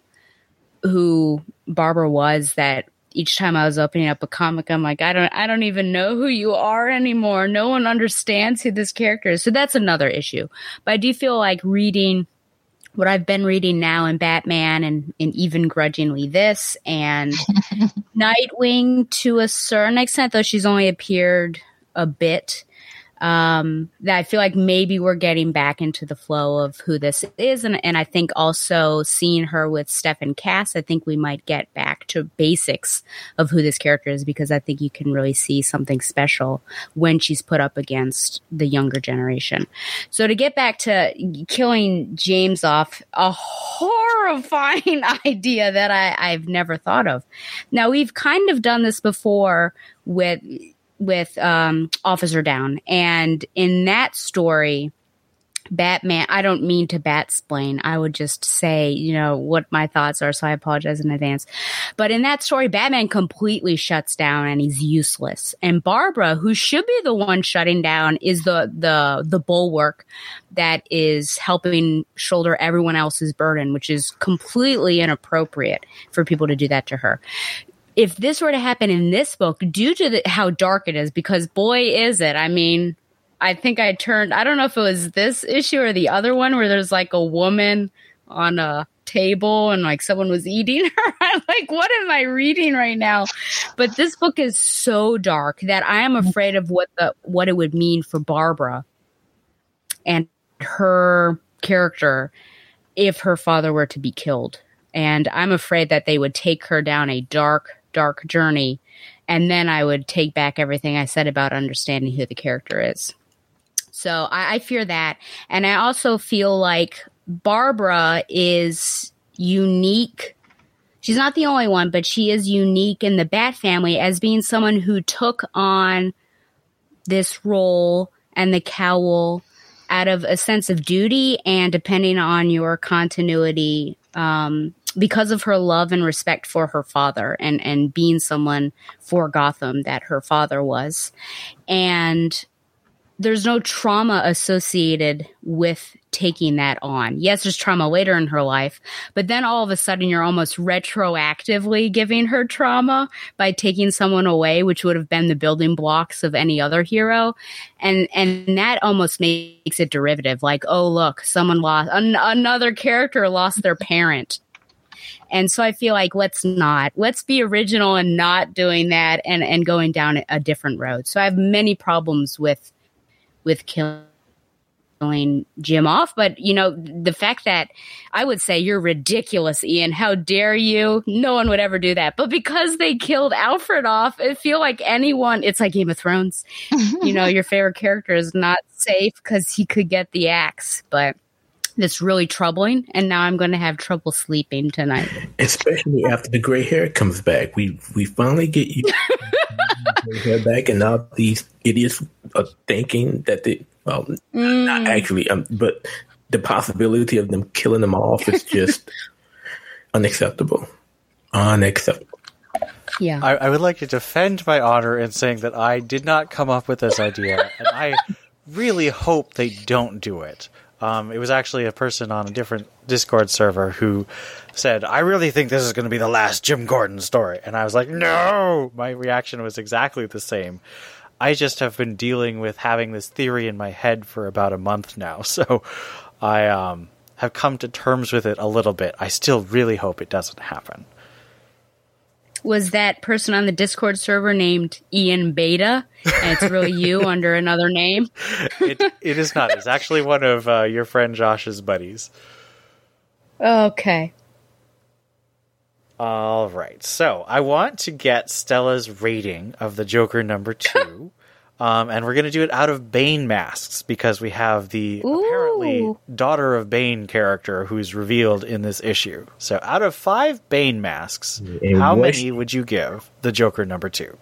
who Barbara was that each time I was opening up a comic, I'm like, I don't, I don't even know who you are anymore. No one understands who this character is. So that's another issue. But I do feel like reading what I've been reading now in Batman and, and even grudgingly this and Nightwing to a certain extent, though she's only appeared a bit um, that I feel like maybe we're getting back into the flow of who this is. And, and I think also seeing her with Steph and Cass, I think we might get back to basics of who this character is because I think you can really see something special when she's put up against the younger generation. So to get back to killing James off, a horrifying idea that I, I've never thought of. Now we've kind of done this before with with um, Officer Down, and in that story, Batman. I don't mean to bat splain. I would just say, you know, what my thoughts are. So I apologize in advance. But in that story, Batman completely shuts down and he's useless. And Barbara, who should be the one shutting down, is the the the bulwark that is helping shoulder everyone else's burden, which is completely inappropriate for people to do that to her if this were to happen in this book, due to the, how dark it is, because boy, is it. I mean, I think I turned, I don't know if it was this issue or the other one where there's like a woman on a table and like someone was eating her. I'm like, what am I reading right now? But this book is so dark that I am afraid of what the, what it would mean for Barbara and her character if her father were to be killed. And I'm afraid that they would take her down a dark, dark journey. And then I would take back everything I said about understanding who the character is. So I, I fear that. And I also feel like Barbara is unique. She's not the only one, but she is unique in the Bat family as being someone who took on this role and the cowl out of a sense of duty and depending on your continuity um, because of her love and respect for her father and and being someone for Gotham that her father was and there's no trauma associated with taking that on. Yes, there's trauma later in her life, but then all of a sudden you're almost retroactively giving her trauma by taking someone away, which would have been the building blocks of any other hero. And, and that almost makes it derivative. Like, oh, look, someone lost, an- another character lost their parent and so I feel like let's not, let's be original and not doing that and, and going down a different road. So I have many problems with, with killing killing Jim off. But you know, the fact that I would say you're ridiculous, Ian. How dare you? No one would ever do that. But because they killed Alfred off, I feel like anyone. It's like Game of Thrones. you know, your favorite character is not safe because he could get the axe, but. That's really troubling, and now I'm going to have trouble sleeping tonight. Especially after the gray hair comes back, we we finally get you gray hair back, and now these idiots are thinking that they well, Mm. not actually, um, but the possibility of them killing them off is just unacceptable. Unacceptable. Yeah. I, I would like to defend my honor in saying that I did not come up with this idea, and I really hope they don't do it. Um, it was actually a person on a different Discord server who said, I really think this is going to be the last Jim Gordon story. And I was like, no! My reaction was exactly the same. I just have been dealing with having this theory in my head for about a month now, so I um, have come to terms with it a little bit. I still really hope it doesn't happen. Was that person on the Discord server named Ian Beta, and it's really you under another name. it, it is not. It's actually one of uh, your friend Josh's buddies. Okay. All right. So I want to get Stella's rating of the Joker number two. Um, and we're going to do it out of Bane masks because we have the apparently daughter of Bane character who's revealed in this issue. So out of five Bane masks, And how what- many would you give the Joker number two?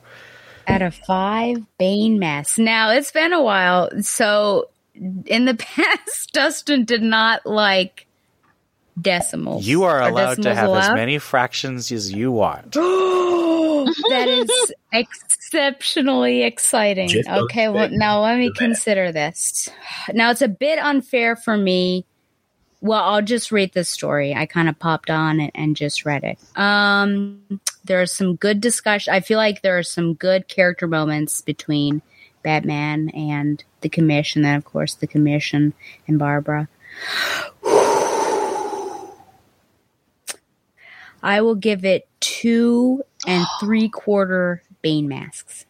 Out of five Bane masks. Now it's been a while, so in the past, Dustin did not like decimals. You are allowed to decimals have as many fractions as you want. that is exceptionally exciting. Just Okay, well, now let me that. consider this. Now it's a bit unfair for me. Well, I'll just read this story. I kind of popped on it and just read it. Um, there are some good discussion. I feel like there are some good character moments between Batman and the Commission, and of course the Commission and Barbara. I will give it two and three quarter Bane masks.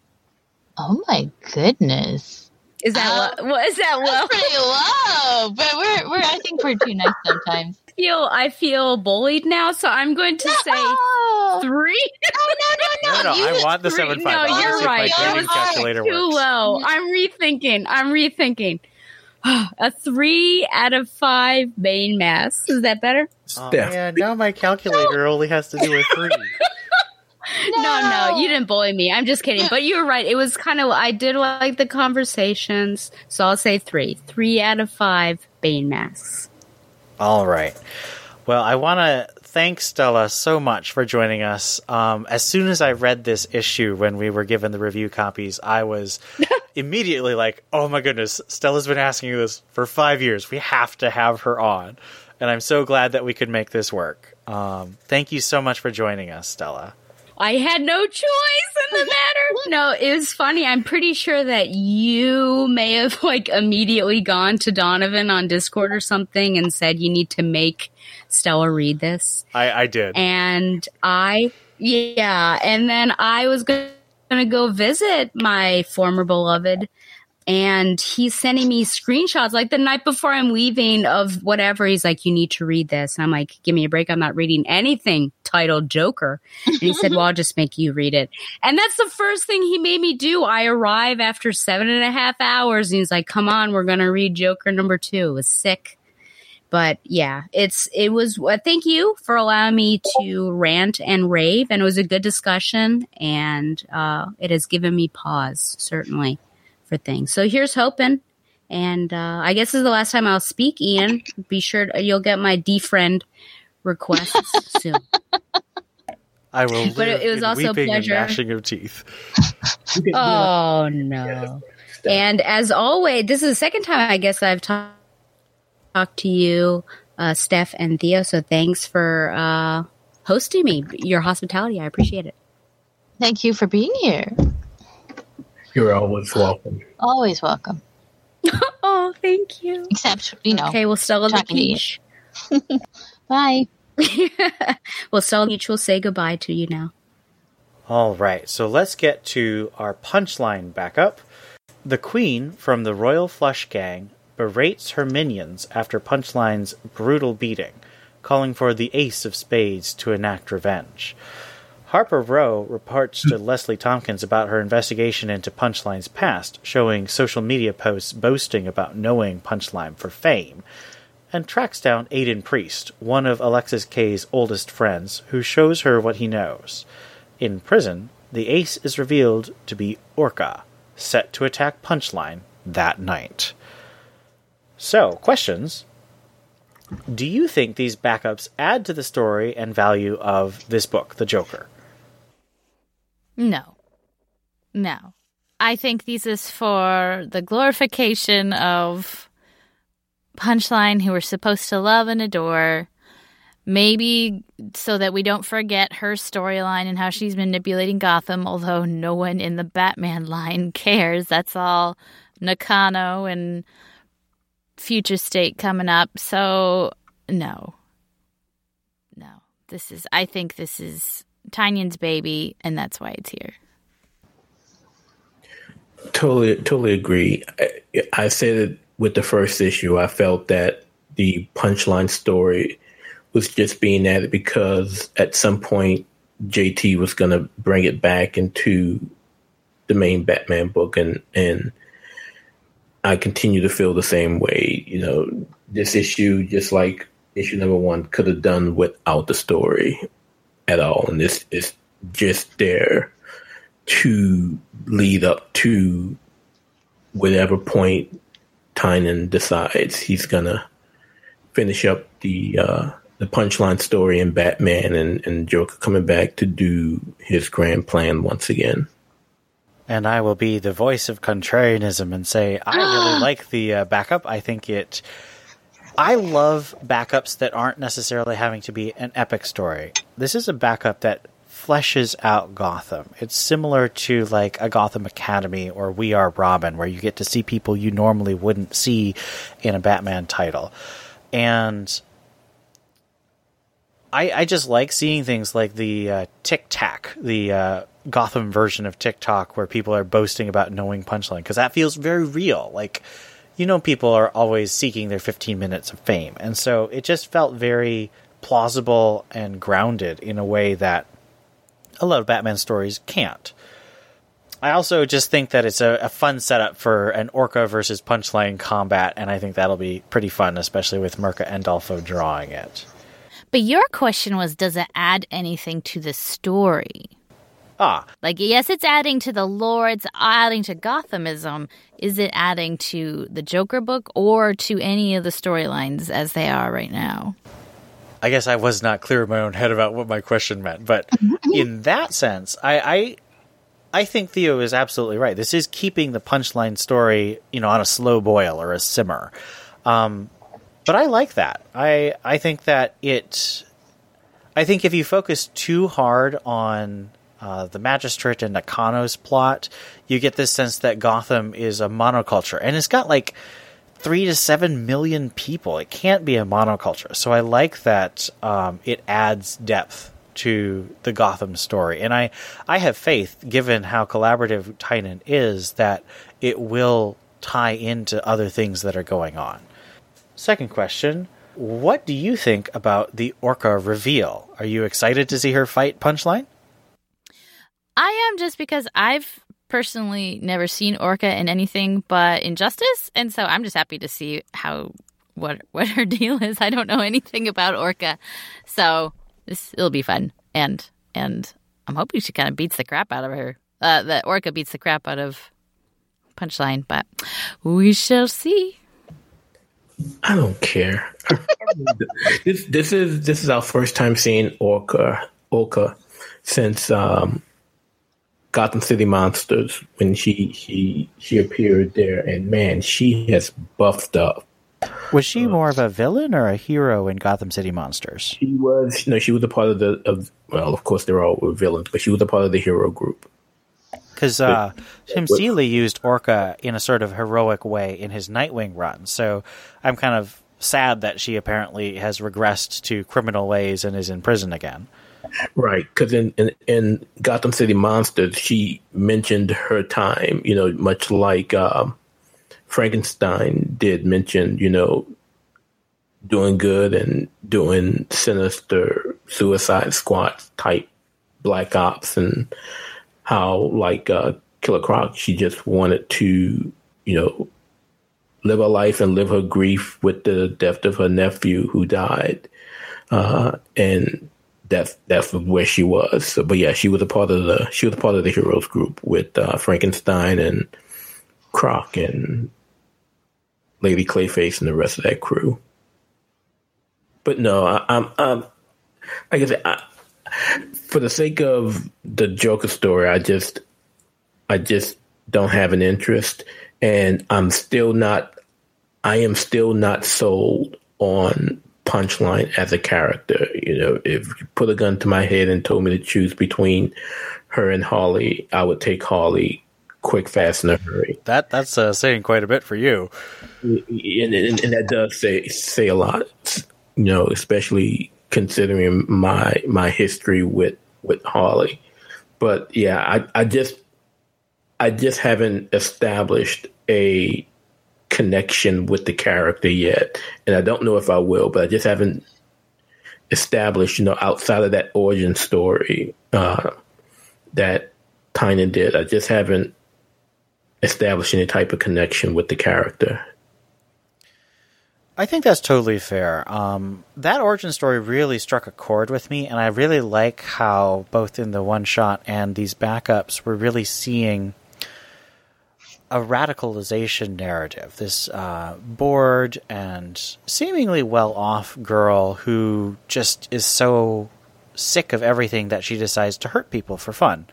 Oh my goodness. Is that Uh, lo- what is that That's low? pretty low, but we're, we're I think we're too nice sometimes. I feel I feel bullied now, so I'm going to say Oh, three. no, no, No, no, no, you I want the Three- seven five. I you're wanna see if right. My It was calculator too works. low. I'm rethinking. I'm rethinking. A three out of five Bane masks. Is that better? Oh, Steph, man, now my calculator only has to do with three. No, no, you didn't bully me. I'm just kidding. But you were right. It was kind of, I did like the conversations. So I'll say three. Three out of five Bane masks. All right. Well, I want to thank Stella so much for joining us. Um, as soon as I read this issue when we were given the review copies, I was immediately like, oh my goodness, Stella's been asking you this for five years. We have to have her on. And I'm so glad that we could make this work. Um, thank you so much for joining us, Stella. I had no choice in the matter. No, it was funny. I'm pretty sure that you may have like immediately gone to Donovan on Discord or something and said you need to make Stella read this. I, I did. And I, yeah, and then I was going to go visit my former beloved. And he's sending me screenshots like the night before I'm leaving of whatever. He's like, You need to read this. And I'm like, Give me a break. I'm not reading anything titled Joker. And he said, Well, I'll just make you read it. And that's the first thing he made me do. I arrive after seven and a half hours. And he's like, Come on, we're going to read Joker number two. It was sick. But yeah, it's, it was, uh, thank you for allowing me to rant and rave. And it was a good discussion. And uh, it has given me pause, certainly, for things. So here's hoping. And uh, I guess this is the last time I'll speak, Ian. Be sure to, you'll get my defriend requests soon. I will But it- it was also a weeping and pleasure. gnashing of teeth. Oh no! And as always, this is the second time I guess I've ta- talked to you, uh, Steph and Theo. So thanks for uh, hosting me. Your hospitality, I appreciate it. Thank you for being here. You're always welcome. Always welcome. Oh, thank you. Except, you know, Okay, well, Stella the talking to you. Peach. bye. well, Stella the Peach will say goodbye to you now. All right, so let's get to our punchline back up. The Queen from the Royal Flush Gang berates her minions after Punchline's brutal beating, calling for the Ace of Spades to enact revenge. Harper Row reports to Leslie Thompkins about her investigation into Punchline's past, showing social media posts boasting about knowing Punchline for fame, and tracks down Aiden Priest, one of Alexis Kaye's oldest friends, who shows her what he knows. In prison, the ace is revealed to be Orca, set to attack Punchline that night. So, questions. Do you think these backups add to the story and value of this book, The Joker? No. No. I think this is for the glorification of Punchline, who we're supposed to love and adore. Maybe so that we don't forget her storyline and how she's manipulating Gotham, although no one in the Batman line cares. That's all Nakano and Future State coming up. So, no. No. This is, I think this is Tynion's baby, and that's why it's here. Totally, totally agree. I, I said it with the first issue. I felt that the punchline story was just being added because at some point JT was going to bring it back into the main Batman book, and and I continue to feel the same way. You know, this issue, just like issue number one, could have done without the story at all, and this is just there to lead up to whatever point Tynion decides he's gonna finish up the uh, the punchline story in Batman and, and Joker coming back to do his grand plan once again. And I will be the voice of contrarianism and say I really like the uh, backup. I think it. I love backups that aren't necessarily having to be an epic story. This is a backup that fleshes out Gotham. It's similar to like a Gotham Academy or We Are Robin, where you get to see people you normally wouldn't see in a Batman title. And I, I just like seeing things like the uh, Tic Tac, the uh, Gotham version of TikTok, where people are boasting about knowing Punchline, because that feels very real. Like, you know, people are always seeking their 15 minutes of fame. And so it just felt very plausible and grounded in a way that a lot of Batman stories can't. I also just think that it's a, a, fun setup for an Orca versus Punchline combat, and I think that'll be pretty fun, especially with Mirka Andolfo drawing it. But your question was does it add anything to the story? Ah. Like, yes, it's adding to the lore, it's adding to Gothamism. Is it adding to the Joker book or to any of the storylines as they are right now? I guess I was not clear in my own head about what my question meant, but in that sense, I, I I think Theo is absolutely right. This is keeping the punchline story, you know, on a slow boil or a simmer. Um, but I like that. I I think that it. I think if you focus too hard on uh, the magistrate and Nakano's plot, you get this sense that Gotham is a monoculture, and it's got like three to seven million people. It can't be a monoculture. So I like that um, it adds depth to the Gotham story, and I I have faith, given how collaborative Tynion is, that it will tie into other things that are going on. Second question. What do you think about the Orca reveal? Are you excited to see her fight Punchline? I am just because I've personally never seen Orca in anything but Injustice, and so I'm just happy to see how what what her deal is. I don't know anything about Orca, so this it'll be fun, and and I'm hoping she kind of beats the crap out of her. Uh, that Orca beats the crap out of Punchline, but we shall see. I don't care. this this is this is our first time seeing Orca Orca since um, Gotham City Monsters when she she she appeared there, and man, she has buffed up. Was she more of a villain or a hero in Gotham City Monsters? She was. You know, she was a part of the. Of, well, of course, they're all villains, but she was a part of the hero group. Because uh, Tim Seeley used Orca in a sort of heroic way in his Nightwing run, so I'm kind of sad that she apparently has regressed to criminal ways and is in prison again. Right, because in, in, in Gotham City Monsters, she mentioned her time. You know, much like um, Frankenstein did mention, you know, doing good and doing sinister Suicide Squad type black ops and how like uh, Killer Croc, she just wanted to, you know, live her life and live her grief with the death of her nephew who died, uh, and that's that's where she was. So, but yeah, she was a part of the she was a part of the heroes group with uh, Frankenstein and Croc and Lady Clayface and the rest of that crew. But no, I, I'm, I'm like I said, I, for the sake of the Joker story, I just I just don't have an interest, and I'm still not. I am still not sold on Punchline as a character. You know, if you put a gun to my head and told me to choose between her and Holly, I would take Holly quick, fast, in a hurry. That that's uh, saying quite a bit for you, and, and, and that does say say a lot. You know, especially considering my my history with with Holly. But yeah, I, I just I just haven't established a connection with the character yet. And I don't know if I will, but I just haven't established, you know, outside of that origin story uh, that Tynion did. I just haven't established any type of connection with the character. I think that's totally fair. Um, that origin story really struck a chord with me, and I really like how both in the one shot and these backups, we're really seeing a radicalization narrative. This uh, bored and seemingly well off girl who just is so sick of everything that she decides to hurt people for fun.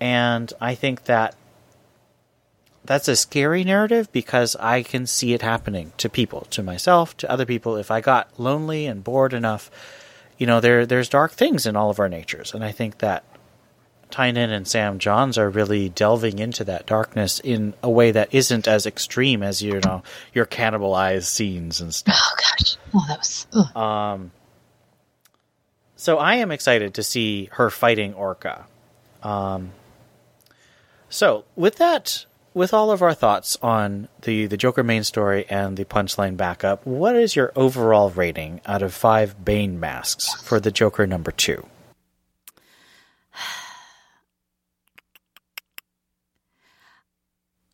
And I think that that's a scary narrative because I can see it happening to people, to myself, to other people. If I got lonely and bored enough, you know, there there's dark things in all of our natures, and I think that Tynion and Sam Johns are really delving into that darkness in a way that isn't as extreme as you know your cannibalized scenes and stuff. Oh gosh, oh that was. Ugh. Um. So I am excited to see her fighting Orca. Um. So with that with all of our thoughts on the, the Joker main story and the punchline backup, what is your overall rating out of five Bane masks for the Joker number two?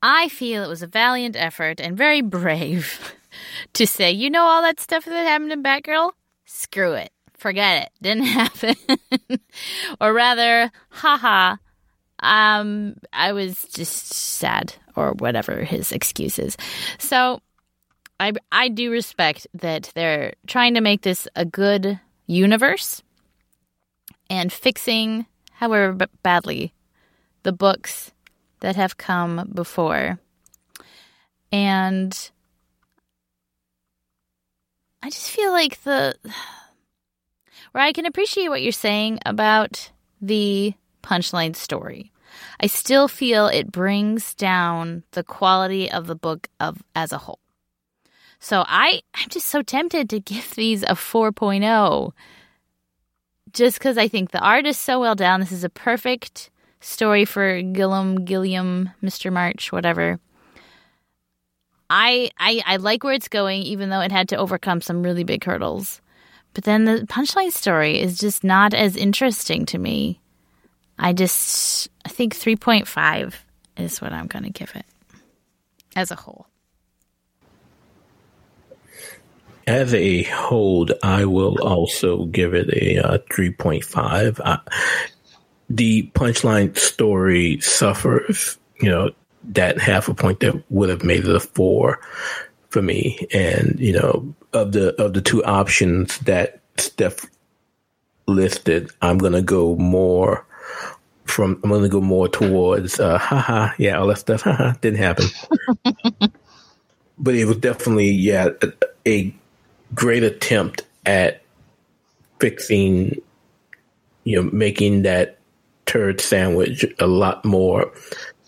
I feel it was a valiant effort and very brave to say, you know, all that stuff that happened in Batgirl? Screw it. Forget it. Didn't happen. or rather, haha, um, I was just sad or whatever his excuse is. So I I do respect that they're trying to make this a good universe and fixing, however badly, the books that have come before. And I just feel like the where I can appreciate what you're saying about the punchline story. I still feel it brings down the quality of the book of as a whole. So I I'm just so tempted to give these a 4.0 just cuz I think the art is so well done. This is a perfect story for Gillum, Gilliam Mr. March whatever. I, I I like where it's going even though it had to overcome some really big hurdles. But then the punchline story is just not as interesting to me. I just I think 3.5 is what I'm to give it as a whole. As a whole, I will also give it a uh, 3.5. Uh, the punchline story suffers, you know, that half a point that would have made it a four for me. And, you know, of the of the two options that Steph listed, I'm gonna go more from I'm gonna go more towards uh haha, yeah, all that stuff, haha, didn't happen. but it was definitely, yeah, a, a great attempt at fixing you know, making that turd sandwich a lot more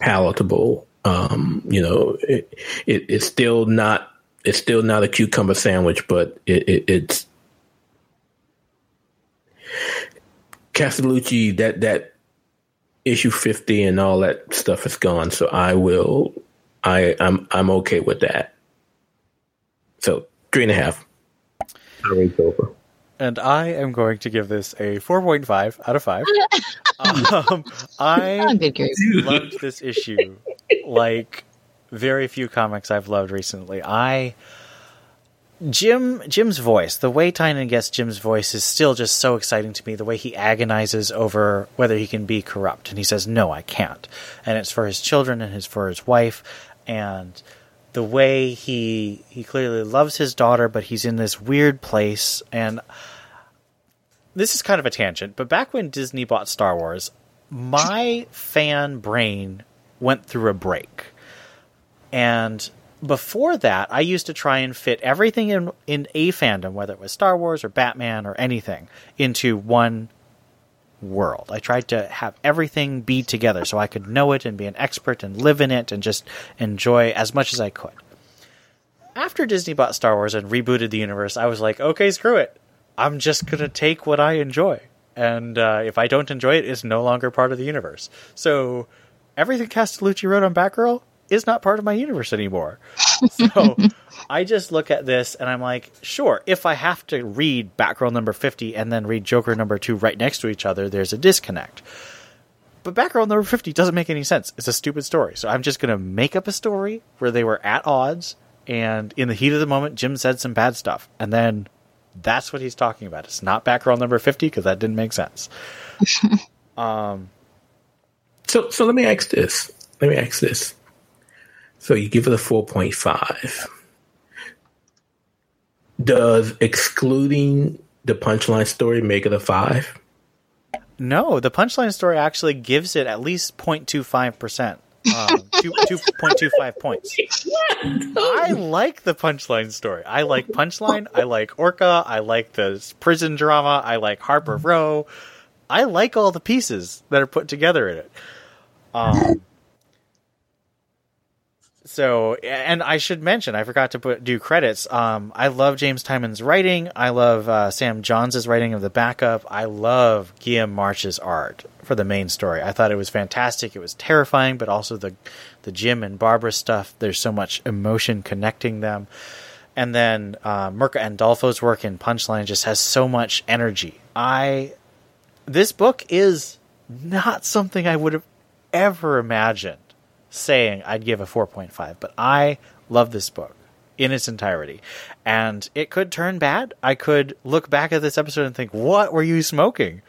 palatable. Um, you know, it, it, it's still not it's still not a cucumber sandwich, but it, it, it's Castellucci that that issue fifty and all that stuff is gone. So I will I I'm I'm okay with that. So three and a half. I rate over. And I am going to give this a 4.5 out of 5. um, I good grief. loved this issue like very few comics I've loved recently. I Jim Jim's voice, the way Tynion gets Jim's voice is still just so exciting to me. The way he agonizes over whether he can be corrupt, and he says, "No, I can't," and it's for his children and his for his wife, and the way he he clearly loves his daughter, but he's in this weird place. And this is kind of a tangent, but back when Disney bought Star Wars, my fan brain went through a break. And before that, I used to try and fit everything in in a fandom, whether it was Star Wars or Batman or anything, into one world. I tried to have everything be together so I could know it and be an expert and live in it and just enjoy as much as I could. After Disney bought Star Wars and rebooted the universe, I was like, okay, screw it. I'm just going to take what I enjoy. And uh, if I don't enjoy it, it's no longer part of the universe. So everything Castellucci wrote on Batgirl is not part of my universe anymore. So I just look at this and I'm like, sure, if I have to read Batgirl number 50 and then read Joker number 2 right next to each other, there's a disconnect. But Batgirl number 50 doesn't make any sense. It's a stupid story. So I'm just going to make up a story where they were at odds and in the heat of the moment, Jim said some bad stuff. And then that's what he's talking about. It's not Batgirl number 50 because that didn't make sense. um, So so let me ask this. Let me ask this. So you give it a four point five. Does excluding the punchline story make it a five? No, the punchline story actually gives it at least 0.25%. Um, two, 2.25 points. I like the punchline story. I like punchline. I like Orca. I like the prison drama. I like Harper Row. I like all the pieces that are put together in it. Um, so, and I should mention, I forgot to put do credits. Um, I love James Tynion's writing. I love uh, Sam Johns' writing of the backup. I love Guillaume March's art for the main story. I thought it was fantastic. It was terrifying, but also the the Jim and Barbara stuff. There's so much emotion connecting them. And then uh, Mirka Andolfo's work in Punchline just has so much energy. I this book is not something I would have ever imagined saying I'd give a 4.5, but I love this book in its entirety. And it could turn bad. I could look back at this episode and think, what were you smoking?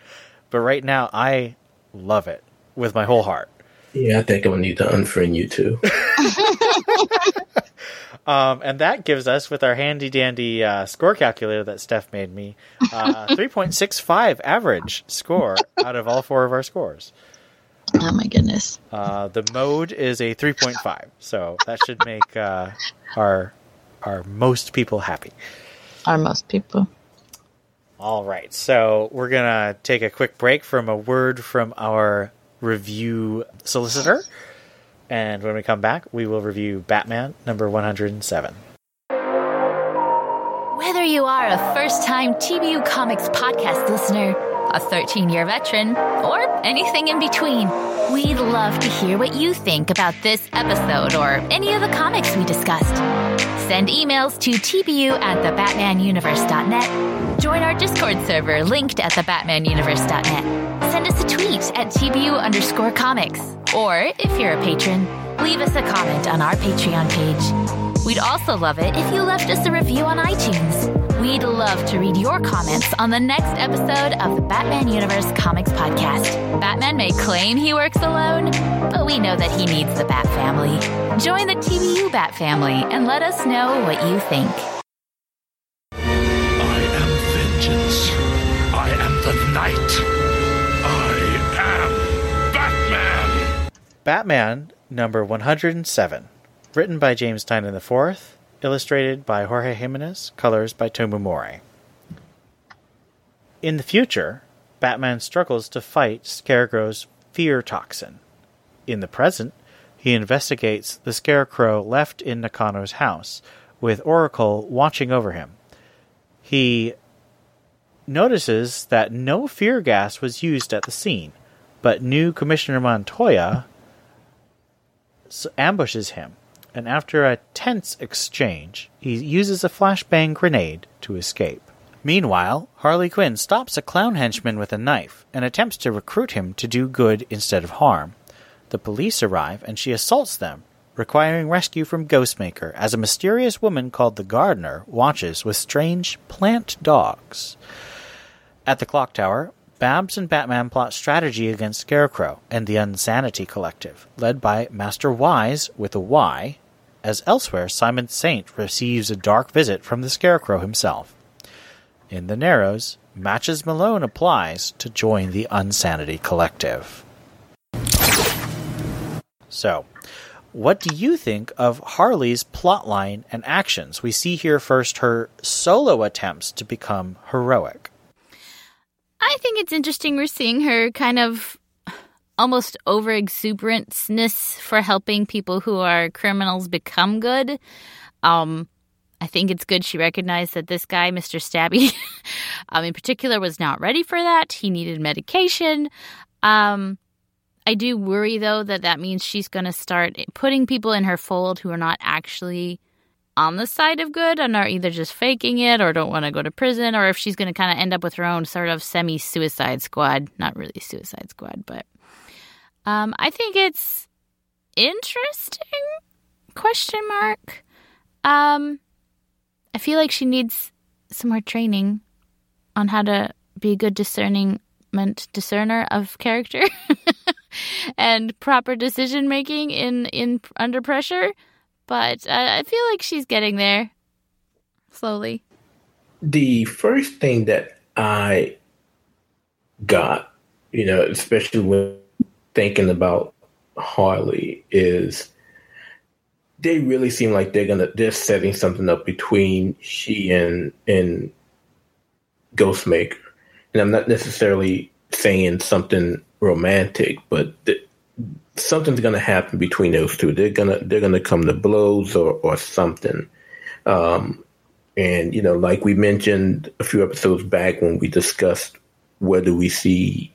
But right now, I love it with my whole heart. Yeah, I think I'm gonna need to unfriend you too. Um, and that gives us, with our handy dandy uh, score calculator that Steph made me, uh, 3.65 average score out of all four of our scores. Oh my goodness. Uh, the mode is a 3.5, so that should make uh, our our most people happy. Our most people. All right, so we're gonna take a quick break from a word from our review solicitor, and when we come back, we will review Batman number 107. Whether you are a first time TBU Comics podcast listener, a 13 year veteran, or anything in between, we'd love to hear what you think about this episode or any of the comics we discussed. Send emails to tbu at thebatmanuniverse.net. Join our Discord server linked at thebatmanuniverse.net. Send us a tweet at tbu underscore comics. Or if you're a patron, leave us a comment on our Patreon page. We'd also love it if you left us a review on iTunes. We'd love to read your comments on the next episode of the Batman Universe Comics Podcast. Batman may claim he works alone, but we know that he needs the Bat Family. Join the TBU Bat Family and let us know what you think. I am vengeance. I am the night. I am Batman. Batman number 107, written by James Tynion IV, illustrated by Jorge Jimenez, colors by Tomeu Morey. In the future, Batman struggles to fight Scarecrow's fear toxin. In the present, he investigates the Scarecrow left in Nakano's house, with Oracle watching over him. He notices that no fear gas was used at the scene, but new Commissioner Montoya ambushes him and after a tense exchange, he uses a flashbang grenade to escape. Meanwhile, Harley Quinn stops a clown henchman with a knife and attempts to recruit him to do good instead of harm. The police arrive and she assaults them, requiring rescue from Ghostmaker as a mysterious woman called the Gardener watches with strange plant dogs. At the clock tower, Babs and Batman plot strategy against Scarecrow and the Unsanity Collective, led by Master Wise with a Y, as elsewhere Simon Saint receives a dark visit from the Scarecrow himself. In the Narrows, Matches Malone applies to join the Unsanity Collective. So, what do you think of Harley's plotline and actions? We see here first her solo attempts to become heroic. I think it's interesting we're seeing her kind of almost over exuberantness for helping people who are criminals become good. Um, I think it's good she recognized that this guy, Mr. Stabby, um, in particular, was not ready for that. He needed medication. Um, I do worry, though, that that means she's going to start putting people in her fold who are not actually on the side of good and are either just faking it or don't want to go to prison, or if she's going to kind of end up with her own sort of semi suicide squad. Not really suicide squad, but um, I think it's interesting. Question mark. Um, I feel like she needs some more training on how to be a good discerning discerner of character and proper decision making in in under pressure. But uh, I feel like she's getting there slowly. The first thing that I got, you know, especially when thinking about Harley, is they really seem like they're gonna they're setting something up between she and and Ghostmaker, and I'm not necessarily saying something romantic, but th- something's gonna happen between those two. They're gonna they're gonna come to blows or or something. Um, and you know, like we mentioned a few episodes back when we discussed do we see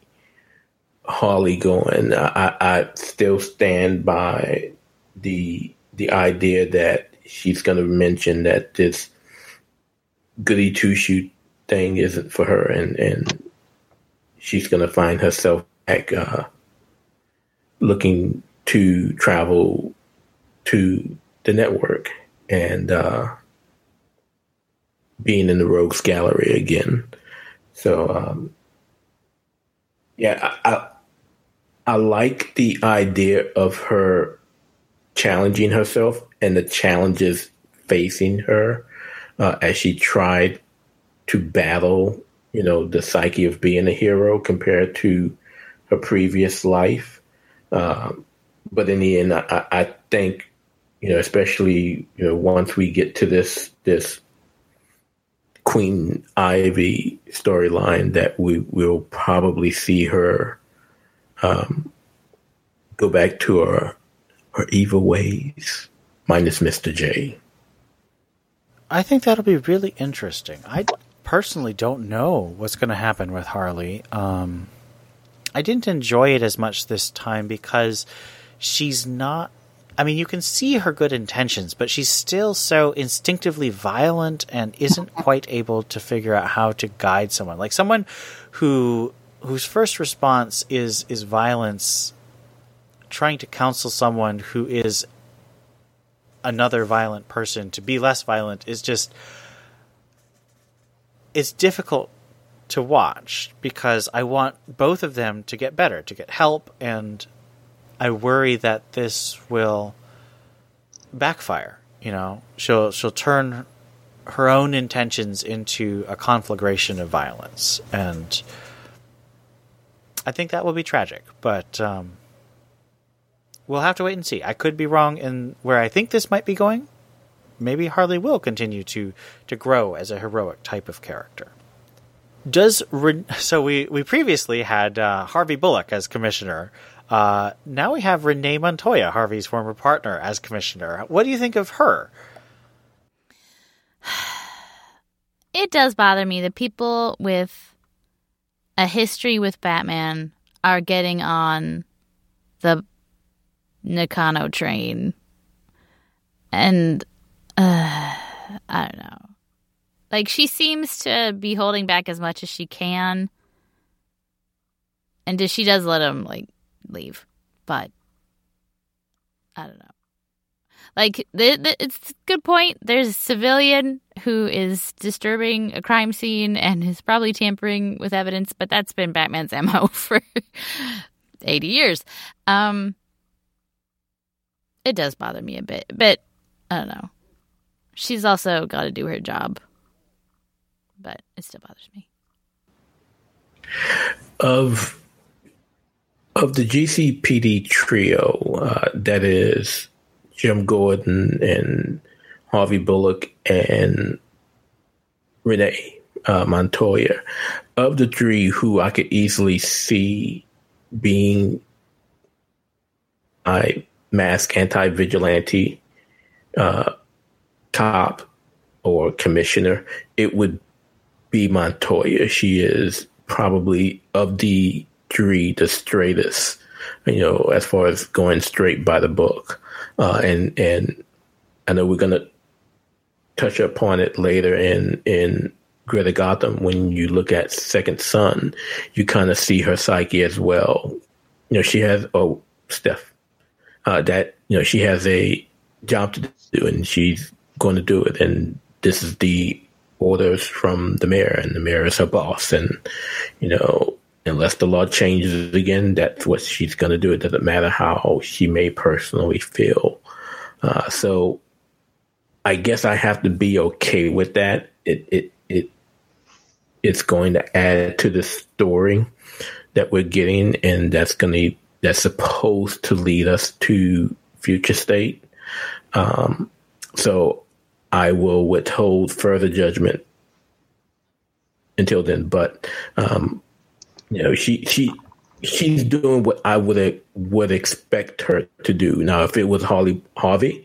Harley going, I, I still stand by the the idea that she's going to mention that this goody two shoot thing isn't for her, and and she's going to find herself back uh, looking to travel to the network and uh, being in the rogues gallery again. So um, yeah, I, I I like the idea of her challenging herself and the challenges facing her uh, as she tried to battle, you know, the psyche of being a hero compared to her previous life. Um, but in the end, I, I think, you know, especially you know, once we get to this this Queen Ivy storyline, that we will probably see her um, go back to her her evil ways, minus Mister J. I think that'll be really interesting. I personally don't know what's going to happen with Harley. Um, I didn't enjoy it as much this time because she's not. I mean, you can see her good intentions, but she's still so instinctively violent and isn't quite able to figure out how to guide someone. Like someone who whose first response is is violence, trying to counsel someone who is another violent person to be less violent is just it's difficult to watch because I want both of them to get better, to get help, and I worry that this will backfire. You know, she'll she'll turn her own intentions into a conflagration of violence, and I think that will be tragic. But um, we'll have to wait and see. I could be wrong in where I think this might be going. Maybe Harley will continue to to grow as a heroic type of character. Does Re- so? We we previously had uh, Harvey Bullock as commissioner. Uh, now we have Renee Montoya, Harvey's former partner, as commissioner. What do you think of her? It does bother me that people with a history with Batman are getting on the Nakano train. and uh, I don't know. Like she seems to be holding back as much as she can, and she does let him like leave, but I don't know. Like it's a good point. There's a civilian who is disturbing a crime scene and is probably tampering with evidence, but that's been Batman's MO for 80 years. Um it does bother me a bit, but I don't know. She's also got to do her job. But it still bothers me. Of of the GCPD trio, uh, that is Jim Gordon and Harvey Bullock and Renee uh, Montoya. Of the three, who I could easily see being a mask anti vigilante uh, cop or commissioner, it would be Montoya. She is probably of the three the straightest, you know, as far as going straight by the book. Uh, and and I know we're gonna touch upon it later in in Greater Gotham. When you look at Second Son, you kind of see her psyche as well. You know, she has oh Steph, uh, that you know she has a job to do and she's going to do it, and this is the orders from the mayor, and the mayor is her boss, and you know unless the law changes again, that's what she's going to do. It doesn't matter how she may personally feel. Uh, so I guess I have to be okay with that. It it it it's going to add to the story that we're getting, and that's going to that's supposed to lead us to future state. Um, so I will withhold further judgment until then. But um, you know, she she she's doing what I would would expect her to do. Now, if it was Harley Harvey,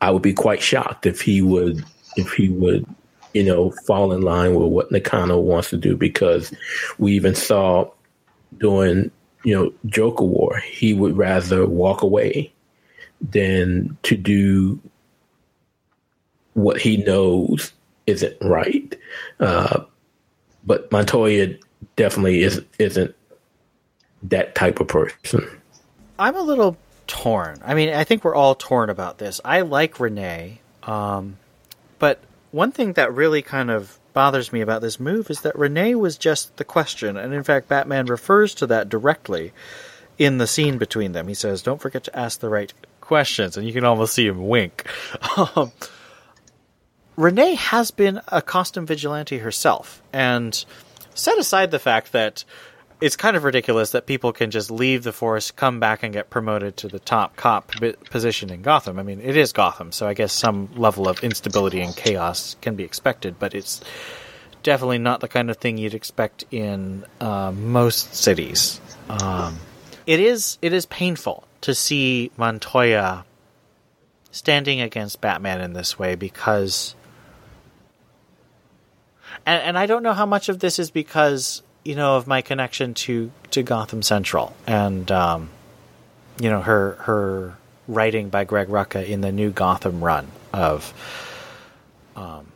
I would be quite shocked if he would if he would you know fall in line with what Nakano wants to do because we even saw during you know Joker War he would rather walk away than to do what he knows isn't right. Uh, but Montoya definitely is, isn't that type of person. I'm a little torn. I mean, I think we're all torn about this. I like Renee, um, but one thing that really kind of bothers me about this move is that Renee was just the question, and in fact, Batman refers to that directly in the scene between them. He says, "Don't forget to ask the right questions," and you can almost see him wink. Renee has been a costume vigilante herself, and set aside the fact that it's kind of ridiculous that people can just leave the force, come back, and get promoted to the top cop position in Gotham. I mean, it is Gotham, so I guess some level of instability and chaos can be expected, but it's definitely not the kind of thing you'd expect in uh, most cities. Um, it is it is painful to see Montoya standing against Batman in this way because and, and I don't know how much of this is because you know of my connection to to Gotham Central and um, you know her her writing by Greg Rucka in the new Gotham run of um,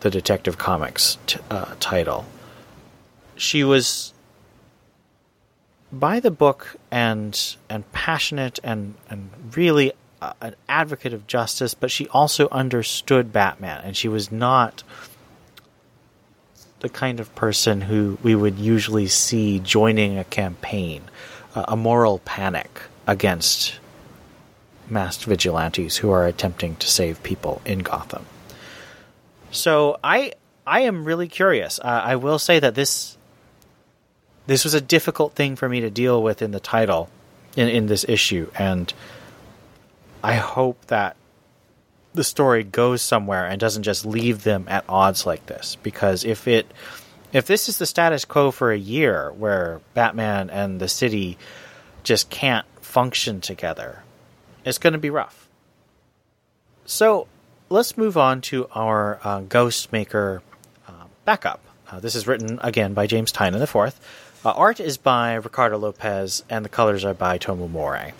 the Detective Comics t- uh, title. She was by the book and and passionate and and really uh, an advocate of justice, but she also understood Batman, and she was not the kind of person who we would usually see joining a campaign, uh, a moral panic against masked vigilantes who are attempting to save people in Gotham. So I I am really curious. Uh, I will say that this this was a difficult thing for me to deal with in the title in in this issue, and I hope that the story goes somewhere and doesn't just leave them at odds like this. Because if it if this is the status quo for a year where Batman and the city just can't function together, it's going to be rough. So let's move on to our uh, Ghostmaker uh, backup. Uh, this is written again by James Tynion IV. Uh, art is by Ricardo Lopez, and the colors are by Tomeu Morey.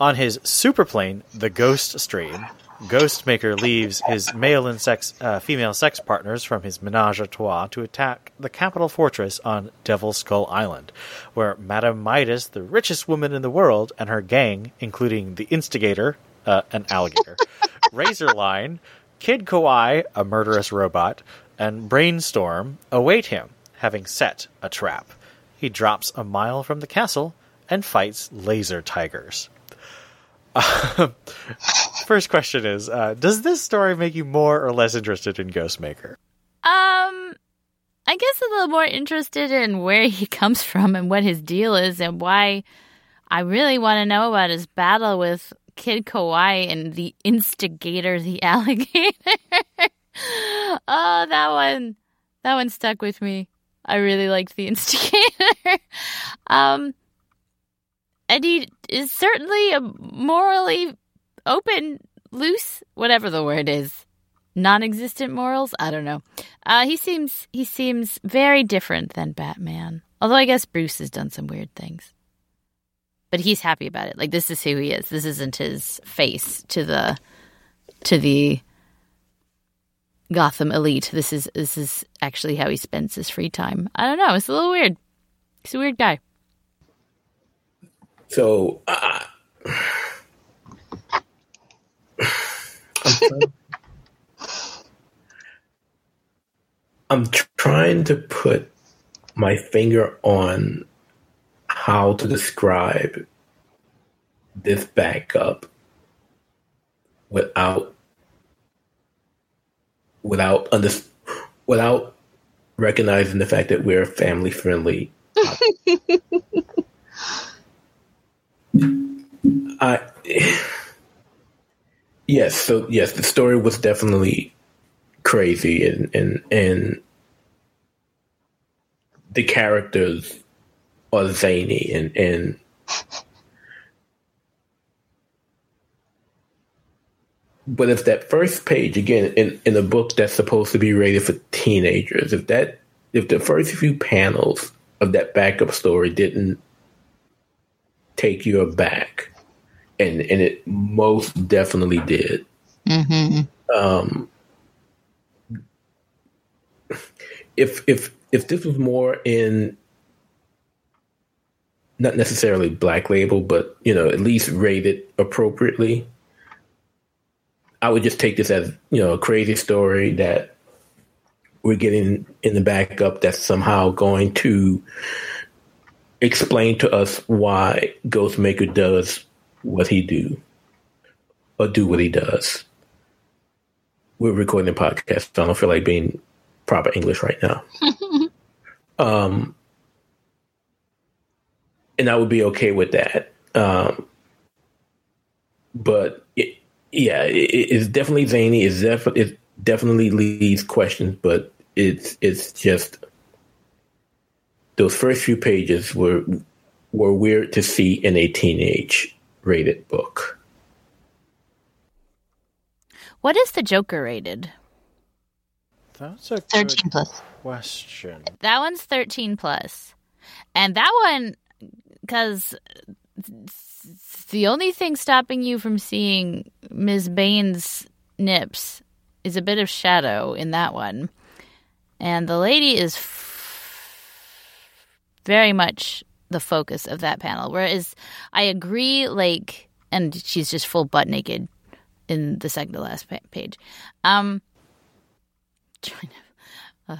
On his superplane, the Ghost Stream, Ghostmaker leaves his male and sex, uh, female sex partners from his menage a trois to attack the capital fortress on Devil Skull Island, where Madame Midas, the richest woman in the world, and her gang, including the instigator, uh, an alligator, Razorline, Kid Kawaii, a murderous robot, and Brainstorm await him, having set a trap. He drops a mile from the castle and fights laser tigers. First question is: uh, Does this story make you more or less interested in Ghostmaker? Um, I guess a little more interested in where he comes from and what his deal is, and why. I really want to know about his battle with Kid Kawaii and the instigator, the alligator. oh, that one, that one stuck with me. I really liked the instigator. um, and he is certainly a morally open, loose, whatever the word is, non-existent morals. I don't know. Uh, he seems he seems very different than Batman. Although I guess Bruce has done some weird things, but he's happy about it. Like this is who he is. This isn't his face to the to the Gotham elite. This is this is actually how he spends his free time. I don't know. It's a little weird. He's a weird guy. So, uh, I'm, trying, to put my finger on how to describe this backup without without under, without recognizing the fact that we're family friendly. I yes, so yes, the story was definitely crazy and and and the characters are zany and and but if that first page again in in a book that's supposed to be rated for teenagers if that if the first few panels of that backup story didn't take you aback and and it most definitely did Mm-hmm. um if if if this was more in not necessarily black label but you know at least rated appropriately i would just take this as you know a crazy story that we're getting in the backup that's somehow going to explain to us why ghostmaker does what he do or do what he does we're recording a podcast so i don't feel like being proper english right now um and I would be okay with that. Um, but it, yeah, it, it's definitely zany. It's definitely it definitely leaves questions, but it's it's just those first few pages were were weird to see in a teenage rated book. What is the Joker rated? That's a 13 good plus. question. That one's 13 plus. And that one, because the only thing stopping you from seeing Ms. Bane's nips is a bit of shadow in that one. And the lady is f- very much the focus of that panel. Whereas I agree, like, and she's just full butt naked in the second to last page. Um, trying to, uh,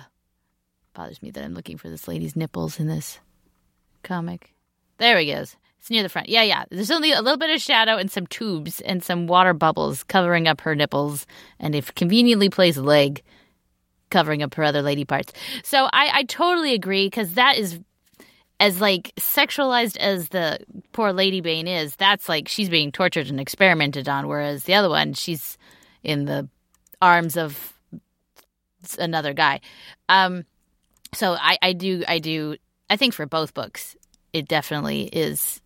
bothers me that I'm looking for this lady's nipples in this comic. There he goes. It's near the front. Yeah, yeah. There's only a little bit of shadow and some tubes and some water bubbles covering up her nipples, and if conveniently placed leg covering up her other lady parts. So I, I totally agree because that is as like sexualized as the poor Lady Bane is. That's like she's being tortured and experimented on, whereas the other one, she's in the arms of another guy. Um, so I, I do, I do, I think for both books, it definitely is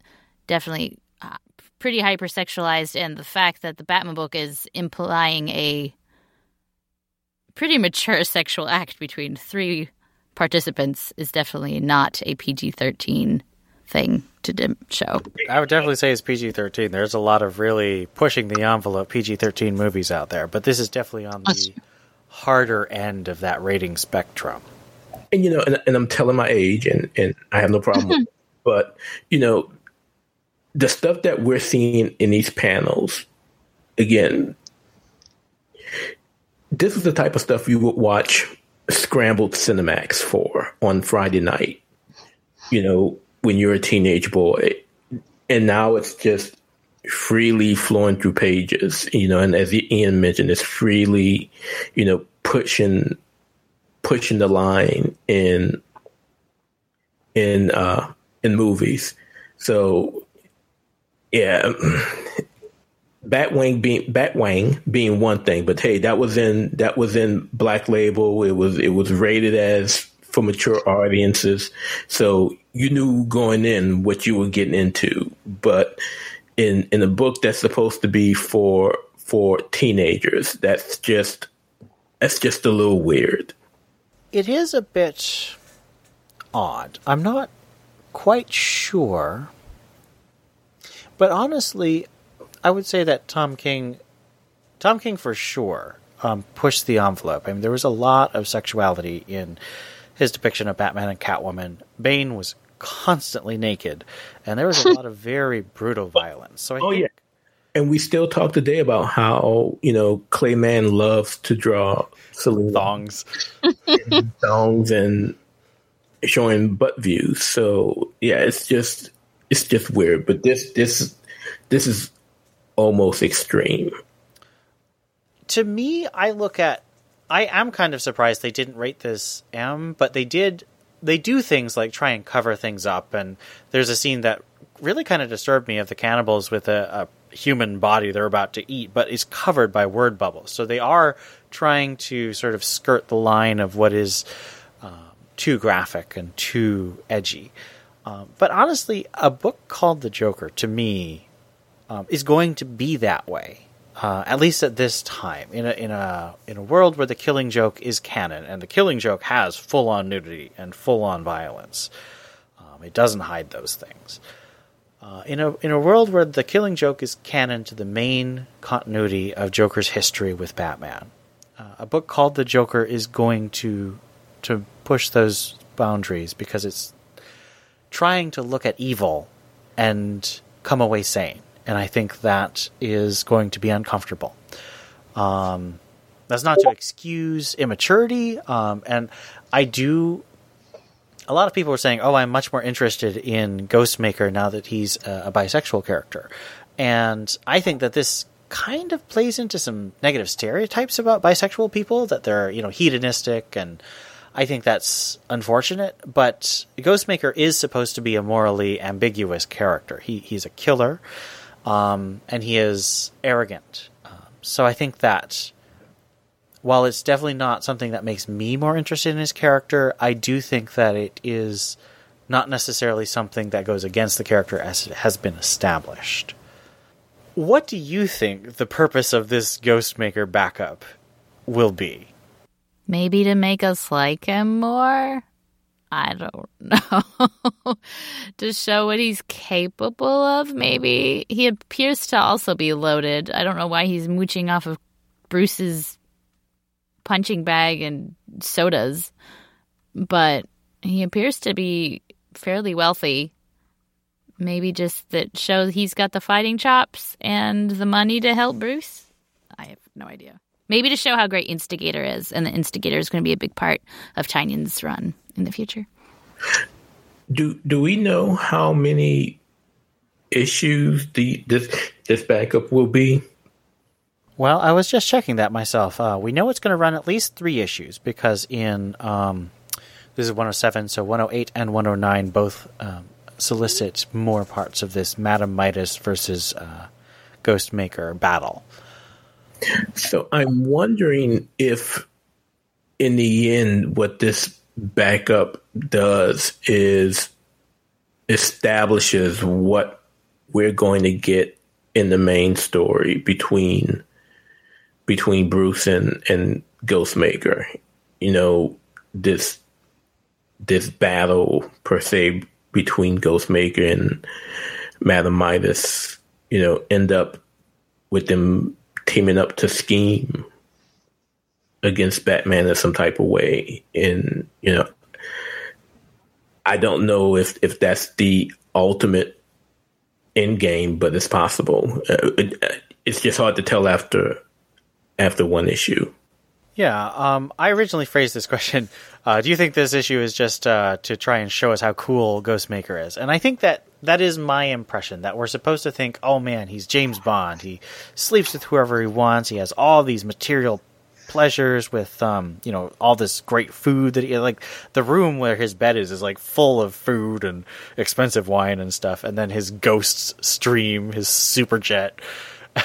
definitely uh, pretty hypersexualized, and the fact that the Batman book is implying a pretty mature sexual act between three participants is definitely not a PG thirteen thing to dim- show. I would definitely say it's PG 13. There's a lot of really pushing the envelope PG 13 movies out there, but this is definitely on the harder end of that rating spectrum. And you know, and, and I'm telling my age, and and I have no problem. with it. But you know, the stuff that we're seeing in these panels, again, this is the type of stuff you would watch scrambled Cinemax for on Friday night. You know, when you're a teenage boy, and now it's just freely flowing through pages. You know, and as Ian mentioned, it's freely, you know, pushing pushing the line in in uh in movies. So yeah, Batwing being Batwing being one thing, but hey, that was in that was in Black Label. It was it was rated as for mature audiences, so you knew going in what you were getting into. But in in a book that's supposed to be for for teenagers, that's just that's just a little weird. It is a bit odd. I'm not quite sure. But honestly, I would say that Tom King, Tom King for sure, um, pushed the envelope. I mean, there was a lot of sexuality in his depiction of Batman and Catwoman. Bane was constantly naked, and there was a lot of very brutal violence. So I oh think yeah, and we still talk today about how you know Clay Mann loves to draw Selina thongs, thongs, and showing butt views. So yeah, it's just it's just weird. But this this this is almost extreme. to me, I look at. I am kind of surprised they didn't rate this M, but they did. They do things like try and cover things up, and there's a scene that really kind of disturbed me of the cannibals with a, a human body they're about to eat, but is covered by word bubbles. So they are trying to sort of skirt the line of what is um, too graphic and too edgy. Um, but honestly, a book called The Joker to me um, is going to be that way. Uh, at least at this time, in a in a in a world where the Killing Joke is canon, and the Killing Joke has full on nudity and full on violence, um, it doesn't hide those things. Uh, in a in a world where the Killing Joke is canon to the main continuity of Joker's history with Batman, uh, a book called The Joker is going to to push those boundaries because it's trying to look at evil and come away sane. And I think that is going to be uncomfortable. Um, that's not to excuse immaturity. Um, and I do. A lot of people are saying, "Oh, I'm much more interested in Ghostmaker now that he's a, a bisexual character," and I think that this kind of plays into some negative stereotypes about bisexual people that they're you know hedonistic and I think that's unfortunate, but Ghostmaker is supposed to be a morally ambiguous character. He he's a killer, um, and he is arrogant. Um, so I think that while it's definitely not something that makes me more interested in his character, I do think that it is not necessarily something that goes against the character as it has been established. What do you think the purpose of this Ghostmaker backup will be? Maybe to make us like him more? I don't know. to show what he's capable of, maybe. He appears to also be loaded. I don't know why he's mooching off of Bruce's punching bag and sodas, but he appears to be fairly wealthy. Maybe just that shows he's got the fighting chops and the money to help Bruce. I have no idea. Maybe to show how great Instigator is, and the Instigator is going to be a big part of Tynion's run in the future. Do do we know how many issues the this this backup will be? Well, I was just checking that myself. Uh, we know it's going to run at least three issues because in um, this is 107, so 108 and 109 both um, solicit more parts of this Madam Midas versus uh, Ghostmaker battle. So I'm wondering if, in the end, what this backup does is establishes what we're going to get in the main story between between Bruce and and Ghostmaker. You know this this battle per se between Ghostmaker and Madam Midas, you know, end up with them teaming up to scheme against Batman in some type of way. And, you know, I don't know if, if that's the ultimate end game, but it's possible. Uh, it, it's just hard to tell after after one issue. Yeah, um, I originally phrased this question. Uh, do you think this issue is just uh, to try and show us how cool Ghostmaker is? And I think that that is my impression that we're supposed to think, oh man, he's James Bond. He sleeps with whoever he wants. He has all these material pleasures with, um, you know, all this great food that he like. The room where his bed is is like full of food and expensive wine and stuff. And then his ghosts stream his super jet. I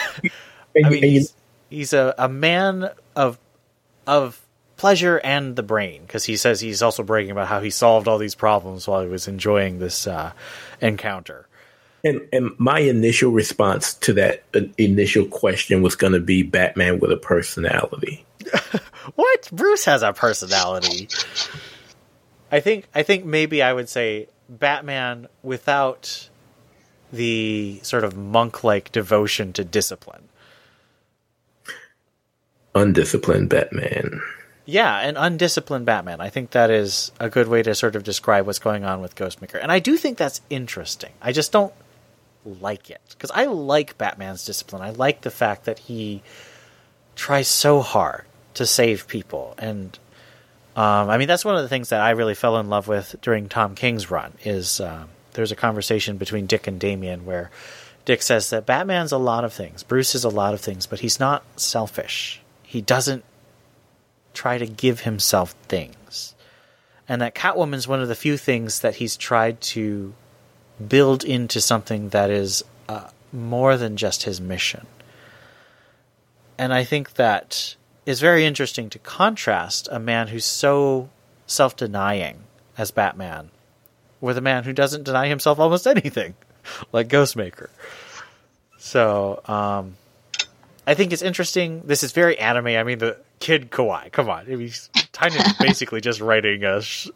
mean, he's, he's a, a man of of pleasure and the brain because he says he's also bragging about how he solved all these problems while he was enjoying this uh, encounter. And, and my initial response to that uh, initial question was going to be Batman with a personality. what? Bruce has a personality. I think I think maybe I would say Batman without the sort of monk-like devotion to discipline undisciplined Batman. Yeah, an undisciplined Batman. I think that is a good way to sort of describe what's going on with Ghostmaker. And I do think that's interesting. I just don't like it. Because I like Batman's discipline. I like the fact that he tries so hard to save people. And um, I mean, that's one of the things that I really fell in love with during Tom King's run is um, there's a conversation between Dick and Damian where Dick says that Batman's a lot of things. Bruce is a lot of things, but he's not selfish he doesn't try to give himself things. And that Catwoman's one of the few things that he's tried to build into something that is uh, more than just his mission. And I think that is very interesting to contrast a man who's so self denying as Batman with a man who doesn't deny himself almost anything, like Ghostmaker. So, um, I think it's interesting. This is very anime. I mean, the kid Kawaii. Come on, I mean, he's Tynion is basically just writing a sh-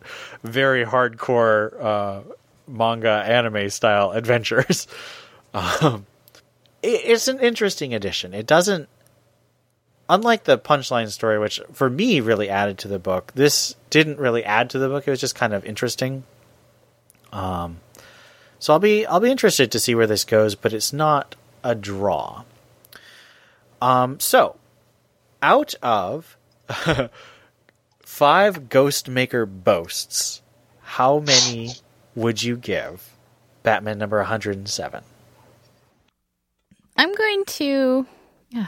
very hardcore uh, manga anime style adventures. Um, it, it's an interesting addition. It doesn't, unlike the punchline story, which for me really added to the book. This didn't really add to the book. It was just kind of interesting. Um, so I'll be I'll be interested to see where this goes, but it's not a draw. Um, so, out of five Ghostmaker boasts, how many would you give Batman number 107? I'm going to. Uh,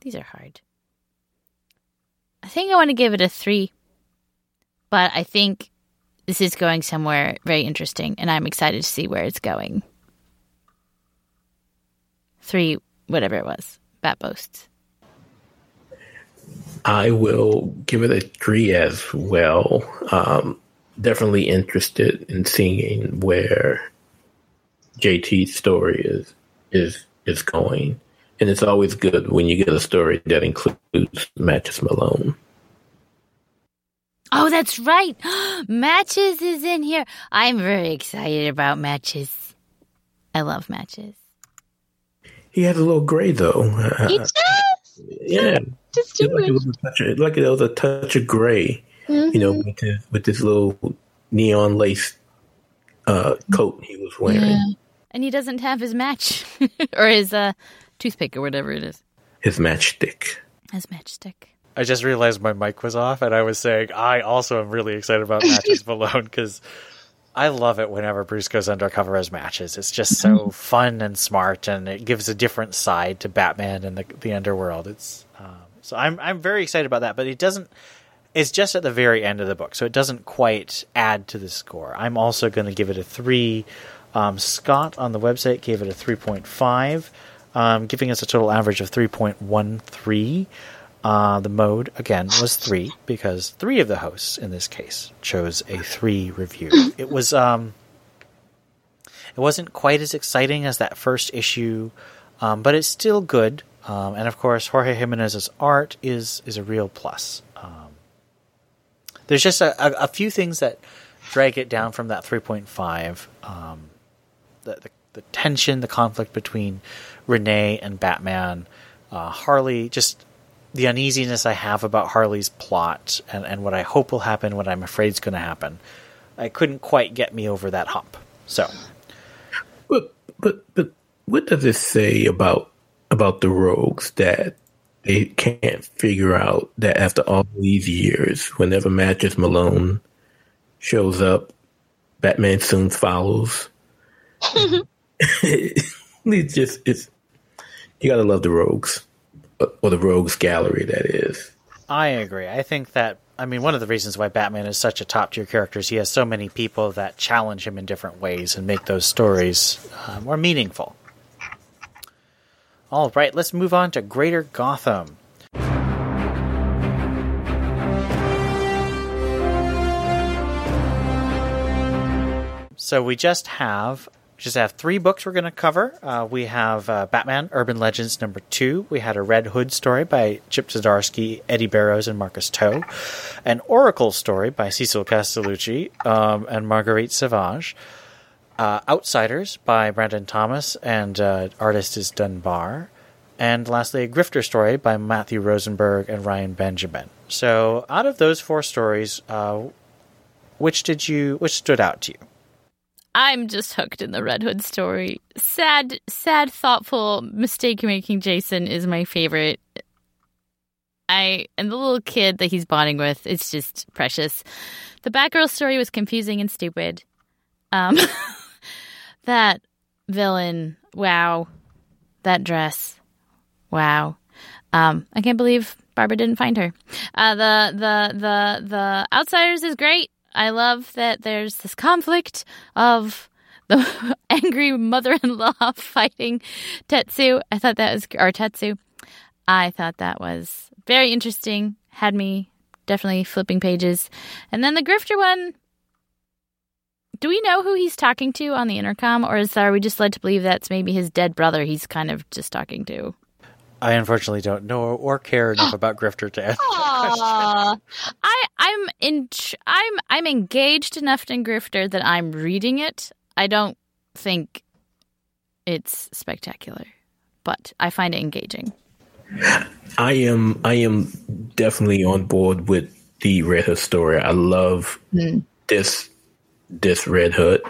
these are hard. I think I want to give it a three, but I think this is going somewhere very interesting, and I'm excited to see where it's going. Three, whatever it was. Bat boasts. I will give it a three as well. Um, definitely interested in seeing where JT's story is is is going, and it's always good when you get a story that includes Matches Malone. Oh, that's right. Matches is in here. I'm very excited about Matches. I love Matches. He has a little gray though. He does. Yeah. Just do like it. it was a touch of, like it was a touch of gray, Mm-hmm. you know, with this, with this little neon lace uh, coat he was wearing. Yeah. And he doesn't have his match or his uh, toothpick or whatever it is. His matchstick. His matchstick. I just realized my mic was off, and I was saying I also am really excited about Matches Malone because I love it whenever Bruce goes undercover as Matches. It's just so fun and smart, and it gives a different side to Batman and the the underworld. It's um, so I'm I'm very excited about that, but it doesn't. It's just at the very end of the book, so it doesn't quite add to the score. I'm also going to give it a three. Um, Scott on the website gave it a three point five, um, giving us a total average of three point one three. Uh, the mode again was three because three of the hosts in this case chose a three review. It was um, it wasn't quite as exciting as that first issue, um, but it's still good. Um, and of course, Jorge Jimenez's art is is a real plus. Um, there's just a, a, a few things that drag it down from that 3.5. Um, the, the the tension, the conflict between Renee and Batman, uh, Harley, just the uneasiness I have about Harley's plot and, and what I hope will happen, what I'm afraid is going to happen. I couldn't quite get me over that hump. So, but but but what does it say about about the rogues that they can't figure out that after all these years, whenever Matches Malone shows up, Batman soon follows. it's just it's you gotta love the rogues or the rogues gallery that is. I agree. I think that i mean one of the reasons why batman is such a top tier character is he has so many people that challenge him in different ways and make those stories uh, more meaningful. All right let's move on to greater gotham. So we just have just have three books we're going to cover. Uh, we have uh, Batman Urban Legends number two. We had a Red Hood story by Chip Zdarsky, Eddy Barrows, and Marcus To. An Oracle story by Cecil Castellucci um, and Marguerite Savage. Uh, Outsiders by Brandon Thomas and uh, artist is Dunbar. And lastly, a Grifter story by Matthew Rosenberg and Ryan Benjamin. So, out of those four stories, uh, which did you which stood out to you? I'm just hooked in the Red Hood story. Sad, sad, thoughtful, mistake making Jason is my favorite. I and the little kid that he's bonding with, it's just precious. The Batgirl story was confusing and stupid. Um, that villain, wow. That dress, wow. Um, I can't believe Barbara didn't find her. Uh, the the the the Outsiders is great. I love that there's this conflict of the angry mother-in-law fighting Tetsu. I thought that was or Tetsu. I thought that was very interesting. Had me definitely flipping pages. And then the grifter one. Do we know who he's talking to on the intercom, or is are we just led to believe that's maybe his dead brother? He's kind of just talking to. I unfortunately don't know or care enough about Grifter to answer I I'm in I'm I'm engaged enough in Grifter that I'm reading it. I don't think it's spectacular, but I find it engaging. I am I am definitely on board with the Red Hood story. I love mm. this this Red Hood.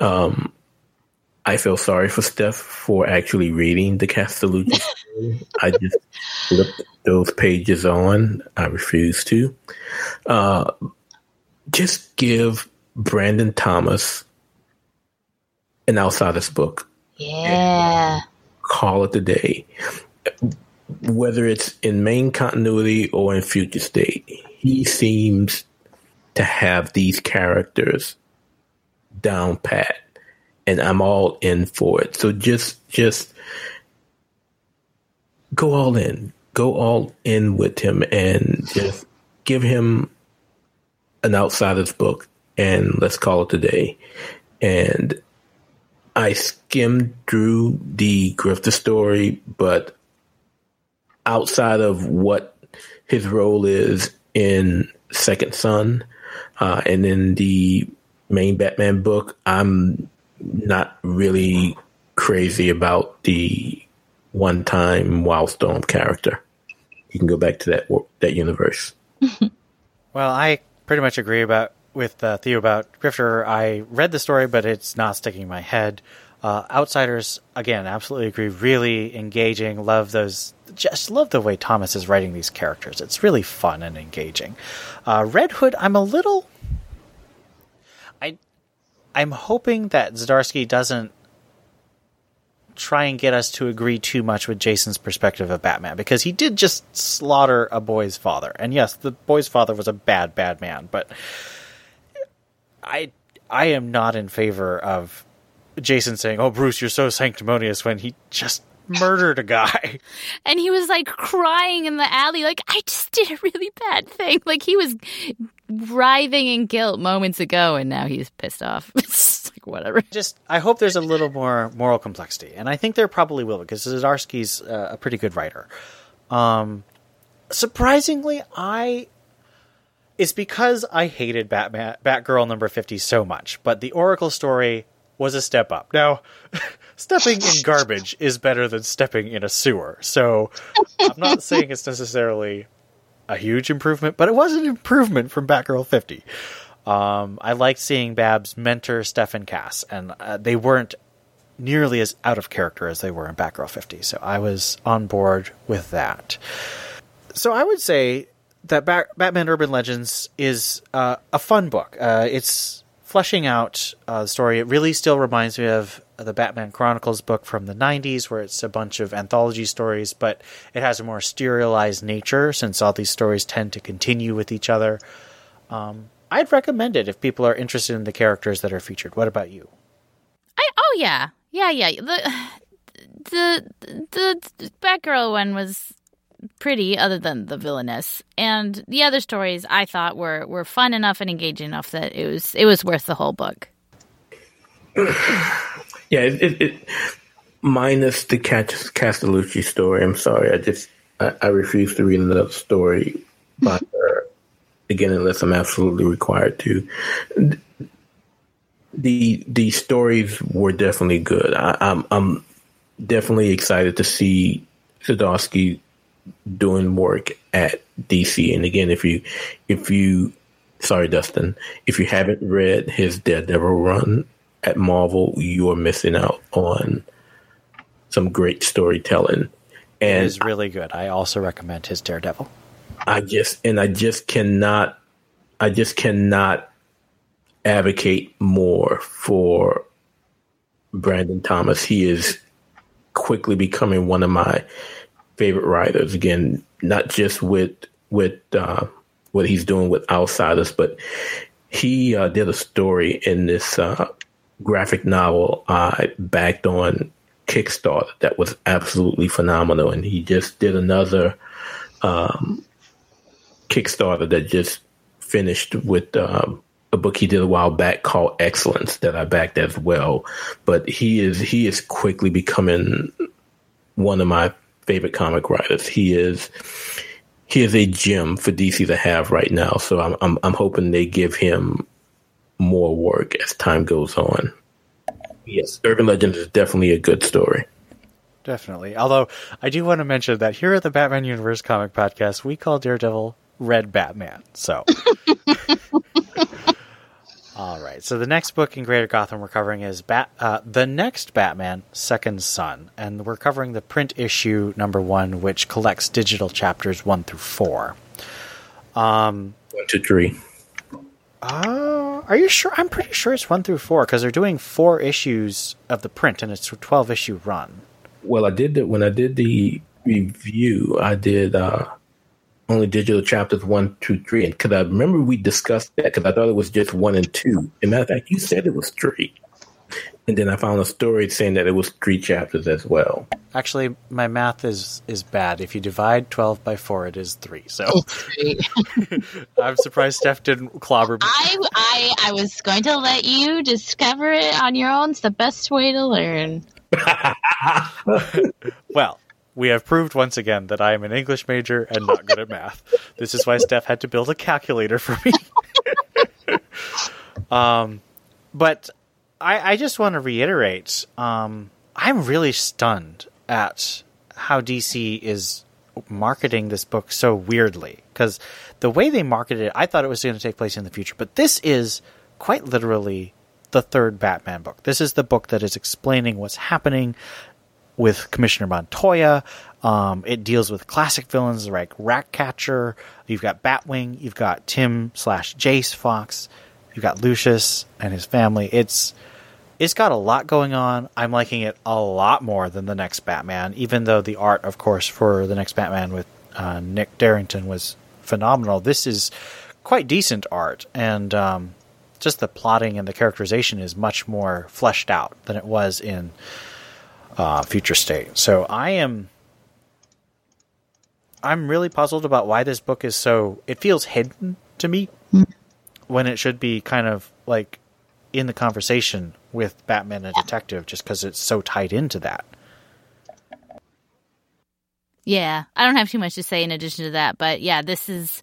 Um, I feel sorry for Steph for actually reading the Castellucci story. I just flipped those pages on. I refuse to. Uh, just give Brandon Thomas an outsider's book. Yeah. Call it a day. Whether it's in main continuity or in future state, he seems to have these characters down pat and I'm all in for it. So just just go all in. Go all in with him and just give him an outsider's book and let's call it a day. And I skimmed through the Grifter story, but outside of what his role is in Second Son uh, and in the main Batman book, I'm not really crazy about the one time Wildstorm character. You can go back to that that universe. well, I pretty much agree about with uh, Theo about Grifter. I read the story, but it's not sticking in my head. Uh, Outsiders, again, absolutely agree. Really engaging. Love those. Just love the way Thomas is writing these characters. It's really fun and engaging. Uh, Red Hood, I'm a little I'm hoping that Zdarsky doesn't try and get us to agree too much with Jason's perspective of Batman because he did just slaughter a boy's father. And yes, the boy's father was a bad bad man, but I I am not in favor of Jason saying, "Oh Bruce, you're so sanctimonious" when he just murdered a guy. And he was like crying in the alley, like, I just did a really bad thing. Like he was writhing in guilt moments ago, and now he's pissed off. like, whatever. Just, I hope there's a little more moral complexity. And I think there probably will, because Zdarsky's uh, a pretty good writer. Um, surprisingly, I it's because I hated Batman Batgirl number 50 so much, but the Oracle story was a step up. Now, stepping in garbage is better than stepping in a sewer. So, I'm not saying it's necessarily a huge improvement, but it was an improvement from Batgirl 50. Um, I liked seeing Babs mentor Steph and Cass, and uh, they weren't nearly as out of character as they were in Batgirl 50. So I was on board with that. So I would say that Bat- Batman Urban Legends is uh, a fun book. Uh, it's fleshing out uh, the story. It really still reminds me of the Batman Chronicles book from the 90s, where it's a bunch of anthology stories, but it has a more serialized nature since all these stories tend to continue with each other. Um, I'd recommend it if people are interested in the characters that are featured. What about you? I oh yeah, yeah, yeah. The the the Batgirl one was pretty, other than the villainess, and the other stories I thought were were fun enough and engaging enough that it was it was worth the whole book. yeah, it, it, it minus the Castellucci story. I'm sorry, I just I, I refuse to read another story by her again unless I'm absolutely required to. The the stories were definitely good. I, I'm I'm definitely excited to see Zdarsky doing work at DC. And again, if you if you sorry Dustin, if you haven't read his Daredevil run at Marvel, you are missing out on some great storytelling. And it is really good. I also recommend his Daredevil. I just and I just cannot I just cannot advocate more for Brandon Thomas. He is quickly becoming one of my favorite writers. Again, not just with with uh, what he's doing with Outsiders, but he uh, did a story in this uh, graphic novel I backed on Kickstarter that was absolutely phenomenal, and he just did another um, Kickstarter that just finished with um, a book he did a while back called Excellence that I backed as well. But he is he is quickly becoming one of my favorite comic writers. He is he is a gem for DC to have right now. So I'm I'm, I'm hoping they give him more work as time goes on. Yes, Urban Legends is definitely a good story. Definitely. Although I do want to mention that here at the Batman Universe Comic Podcast, we call Daredevil Red Batman. So. All right. So the next book in Greater Gotham we're covering is Bat, uh, the next Batman, Second Son, and we're covering the print issue number one, which collects digital chapters one through four. Um, one, two, three. Uh, are you sure? I'm pretty sure it's one through four because they're doing four issues of the print, and it's a twelve issue run. Well, I did that when I did the review. I did uh, only digital chapters one, two, three. And because I remember we discussed that because I thought it was just one and two. And matter of fact, you said it was three. And then I found a story saying that it was three chapters as well. Actually, my math is is bad. If you divide twelve by four, it is three. So I'm surprised Steph didn't clobber me. I, I I was going to let you discover it on your own. It's the best way to learn. well, we have proved once again that I am an English major and not good at math. This is why Steph had to build a calculator for me. um, but I, I just want to reiterate um, I'm really stunned at how DC is marketing this book so weirdly. Because the way they marketed it, I thought it was going to take place in the future. But this is quite literally the third Batman book. This is the book that is explaining what's happening with Commissioner Montoya. Um, it deals with classic villains like Ratcatcher. You've got Batwing. You've got Tim slash Jace Fox. You've got Lucius and his family. It's it's got a lot going on. I'm liking it a lot more than the next Batman, even though the art, of course, for the next Batman with uh, Nick Derington was phenomenal. This is quite decent art, and um, just the plotting and the characterization is much more fleshed out than it was in uh, future state. So I am I'm really puzzled about why this book is so it feels hidden to me mm. When it should be kind of like in the conversation with Batman and Detective just because it's so tied into that. Yeah, I don't have too much to say in addition to that, but yeah, this is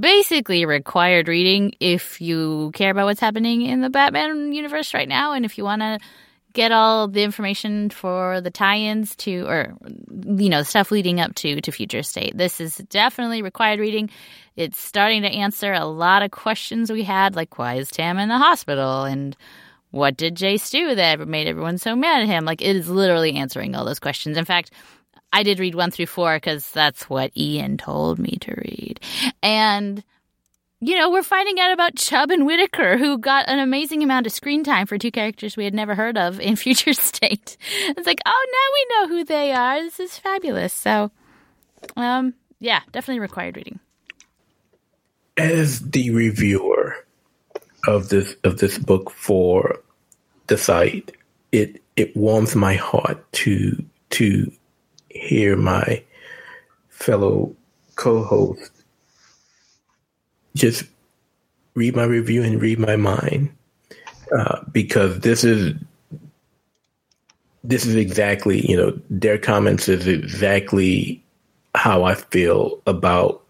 basically required reading if you care about what's happening in the Batman universe right now and if you want to get all the information for the tie-ins to or you know stuff leading up to to future state. This is definitely required reading. It's starting to answer a lot of questions we had like why is tam in the hospital? And what did jace do that made everyone so mad at him? Like it is literally answering all those questions. In fact i did read one through four because that's what ian told me to read. And you know, we're finding out about Chubb and Whitaker, who got an amazing amount of screen time for two characters we had never heard of in Future State. It's like, oh, now we know who they are. This is fabulous. So, um, yeah, definitely required reading. As the reviewer of this of this book for the site, it it warms my heart to to hear my fellow co-host just read my review and read my mind uh, because this is this is exactly you know their comments is exactly how I feel about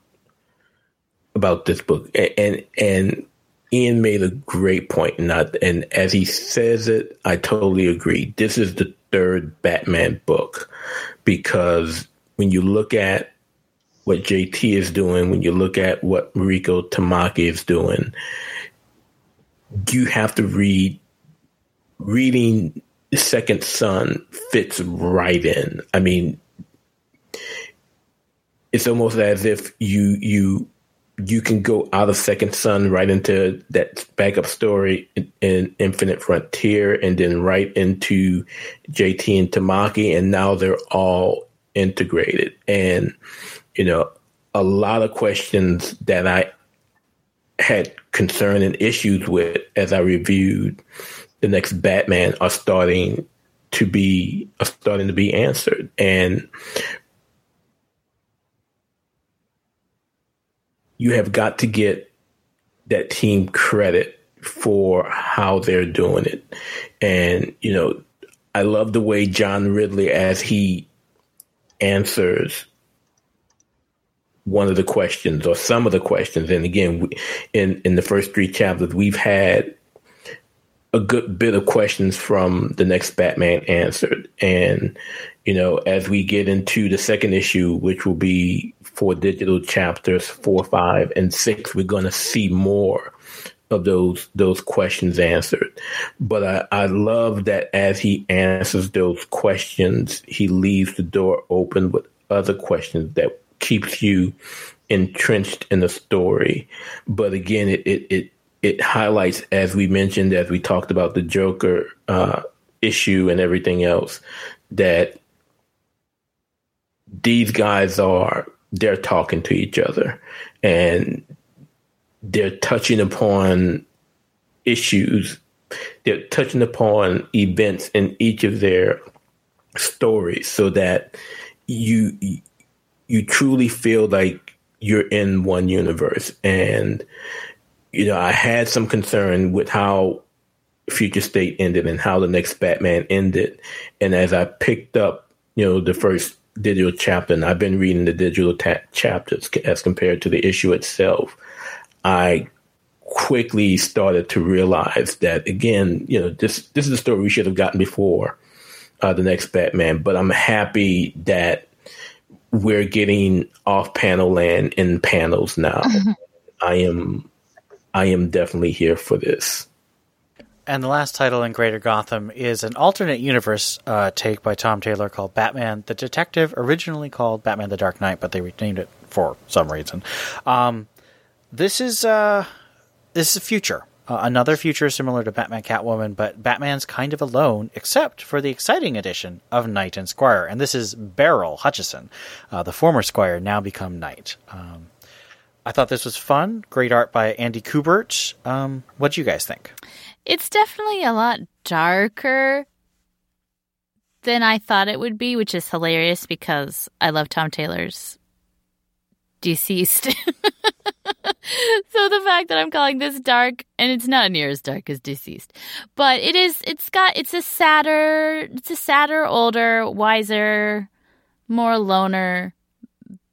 about this book. And and Ian made a great point not and as he says it I totally agree. This is the third Batman book because when you look at what JT is doing, when you look at what Mariko Tamaki is doing, you have to read reading Second Son fits right in. I mean, it's almost as if you you you can go out of Second Son right into that backup story in, in, Infinite Frontier, and then right into JT and Tamaki, and now they're all integrated. And you know, a lot of questions that I had concern and issues with as I reviewed the next Batman are starting to be are starting to be answered. And you have got to get that team credit for how they're doing it. And, you know, I love the way John Ridley as he answers one of the questions or some of the questions. And again, in in the first three chapters, we've had a good bit of questions from the next Batman answered. And you know, as we get into the second issue, which will be for digital chapters four, five, and six, we're going to see more of those those questions answered. But I, I love that as he answers those questions, he leaves the door open with other questions that keeps you entrenched in the story. But again, it it it, it highlights, as we mentioned, as we talked about the Joker uh, issue and everything else, that these guys are they're talking to each other and they're touching upon issues they're touching upon events in each of their stories so that you you truly feel like you're in one universe. And, you know, I had some concern with how Future State ended and how the next Batman ended. And as I picked up, you know, the first digital chapter, and I've been reading the digital ta- chapters as compared to the issue itself, I quickly started to realize that again, you know, this this is a story we should have gotten before uh, the next Batman. But I'm happy that we're getting off panel land in panels now. I am I am definitely here for this. And the last title in Greater Gotham is an alternate universe uh, take by Tom Taylor called Batman the Detective, originally called Batman the Dark Knight, but they renamed it for some reason. Um, this is uh, this is a future. Uh, another future similar to Batman Catwoman, but Batman's kind of alone, except for the exciting addition of Knight and Squire. And this is Beryl Hutchison, uh, the former Squire, now become Knight. Um, I thought this was fun. Great art by Andy Kubert. Um, what do you guys think? It's definitely a lot darker than I thought it would be, which is hilarious because I love Tom Taylor's DCeased. so the fact that I'm calling this dark, and it's not near as dark as DCeased, but it is. It's got. It's a sadder. It's a sadder, older, wiser, more loner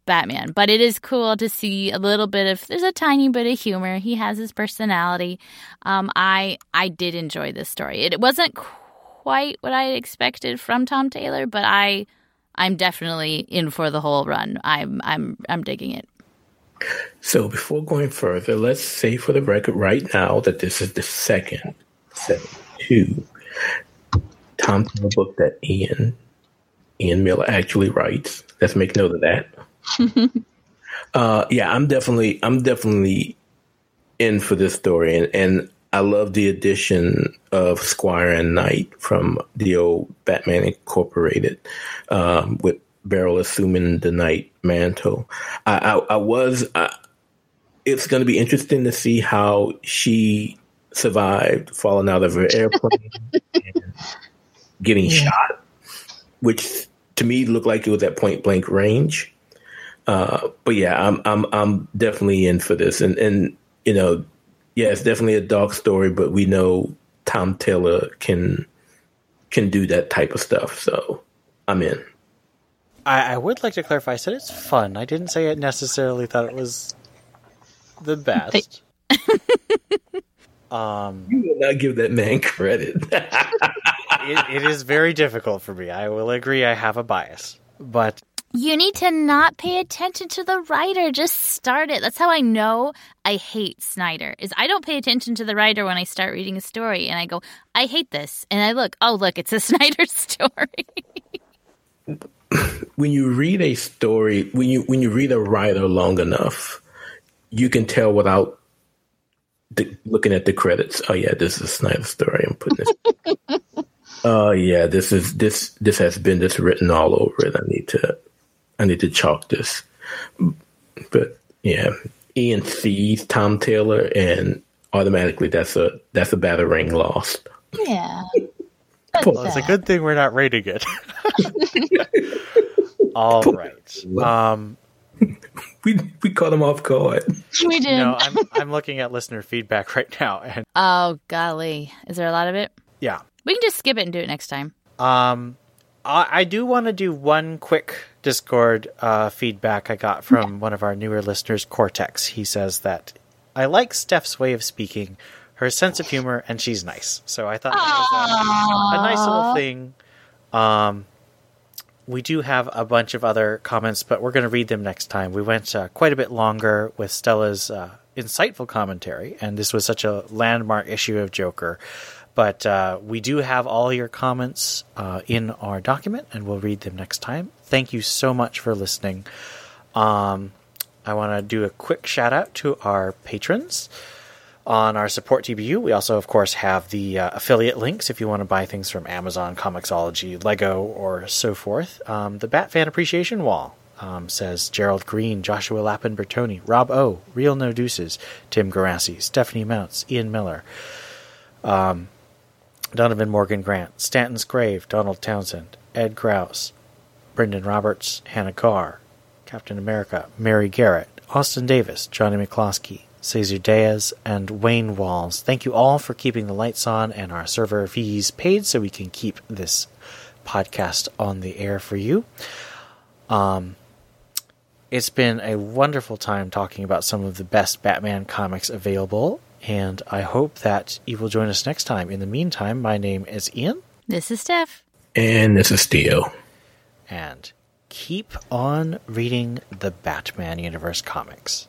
Batman, but it is cool to see a little bit of there's a tiny bit of humor. He has his personality. Um, I I did enjoy this story. It, wasn't quite what I expected from Tom Taylor, but I I'm definitely in for the whole run. I'm I'm I'm digging it. So before going further, let's say for the record right now that this is the second seven two Tom Taylor book that Ian Ian Miller actually writes. Let's make note of that. uh, yeah, I'm definitely I'm definitely in for this story, and, and I love the addition of Squire and Knight from the old Batman Incorporated um, with Beryl assuming the Knight mantle. I, I, I was. I, it's going to be interesting to see how she survived falling out of her airplane and getting yeah. shot, which to me looked like it was at point blank range. Uh, but yeah, I'm I'm I'm definitely in for this, and and you know, yeah, it's definitely a dark story, but we know Tom Taylor can can do that type of stuff, so I'm in. I, I would like to clarify. I said it's fun. I didn't say I necessarily thought it was the best. um, you will not give that man credit. it, it is very difficult for me. I will agree. I have a bias, but you need to not pay attention to the writer. Just start it. That's how I know I hate Snyder. Is I don't pay attention to the writer when I start reading a story and I go, I hate this. And I look, oh look, it's a Snyder story. when you read a story, when you when you read a writer long enough, you can tell without the, looking at the credits. Oh yeah, this is a Snyder story. I'm putting this. Oh uh, yeah, this is this this has been just written all over it. I need to I need to chalk this. But yeah, Ian sees Tom Taylor, and automatically that's a that's a battering lost. Yeah. well, it's a good thing we're not rating it. All right. Um, we we caught him off guard. We did. No, I'm I'm looking at listener feedback right now, and oh golly, is there a lot of it? Yeah, we can just skip it and do it next time. Um, I, I do want to do one quick Discord uh, feedback I got from one of our newer listeners, Cortex. He says that I like Steph's way of speaking, her sense of humor, and she's nice. So I thought that was a, a nice little thing. Um, we do have a bunch of other comments, but we're going to read them next time. We went uh, quite a bit longer with Stella's uh, insightful commentary, and this was such a landmark issue of Joker but uh, we do have all your comments uh, in our document, and we'll read them next time. Thank you so much for listening. Um, I want to do a quick shout out to our patrons. On our support TBU, we also, of course, have the uh, affiliate links if you want to buy things from Amazon, Comixology, Lego, or so forth. Um, the Bat Fan Appreciation Wall um, says Gerald Green, Joshua Lappin Bertoni, Rob O, Real No Deuces, Tim Garassi, Stephanie Mounts, Ian Miller. Um, Donovan Morgan Grant, Stanton's Grave, Donald Townsend, Ed Kraus, Brendan Roberts, Hannah Carr, Captain America, Mary Garrett, Austin Davis, Johnny McCloskey, Cesar Diaz, and Wayne Walls. Thank you all for keeping the lights on and our server fees paid so we can keep this podcast on the air for you. Um, it's been a wonderful time talking about some of the best Batman comics available, and I hope that you will join us next time. In the meantime, my name is Ian. This is Steph. And this is Theo. And keep on reading the Batman Universe comics.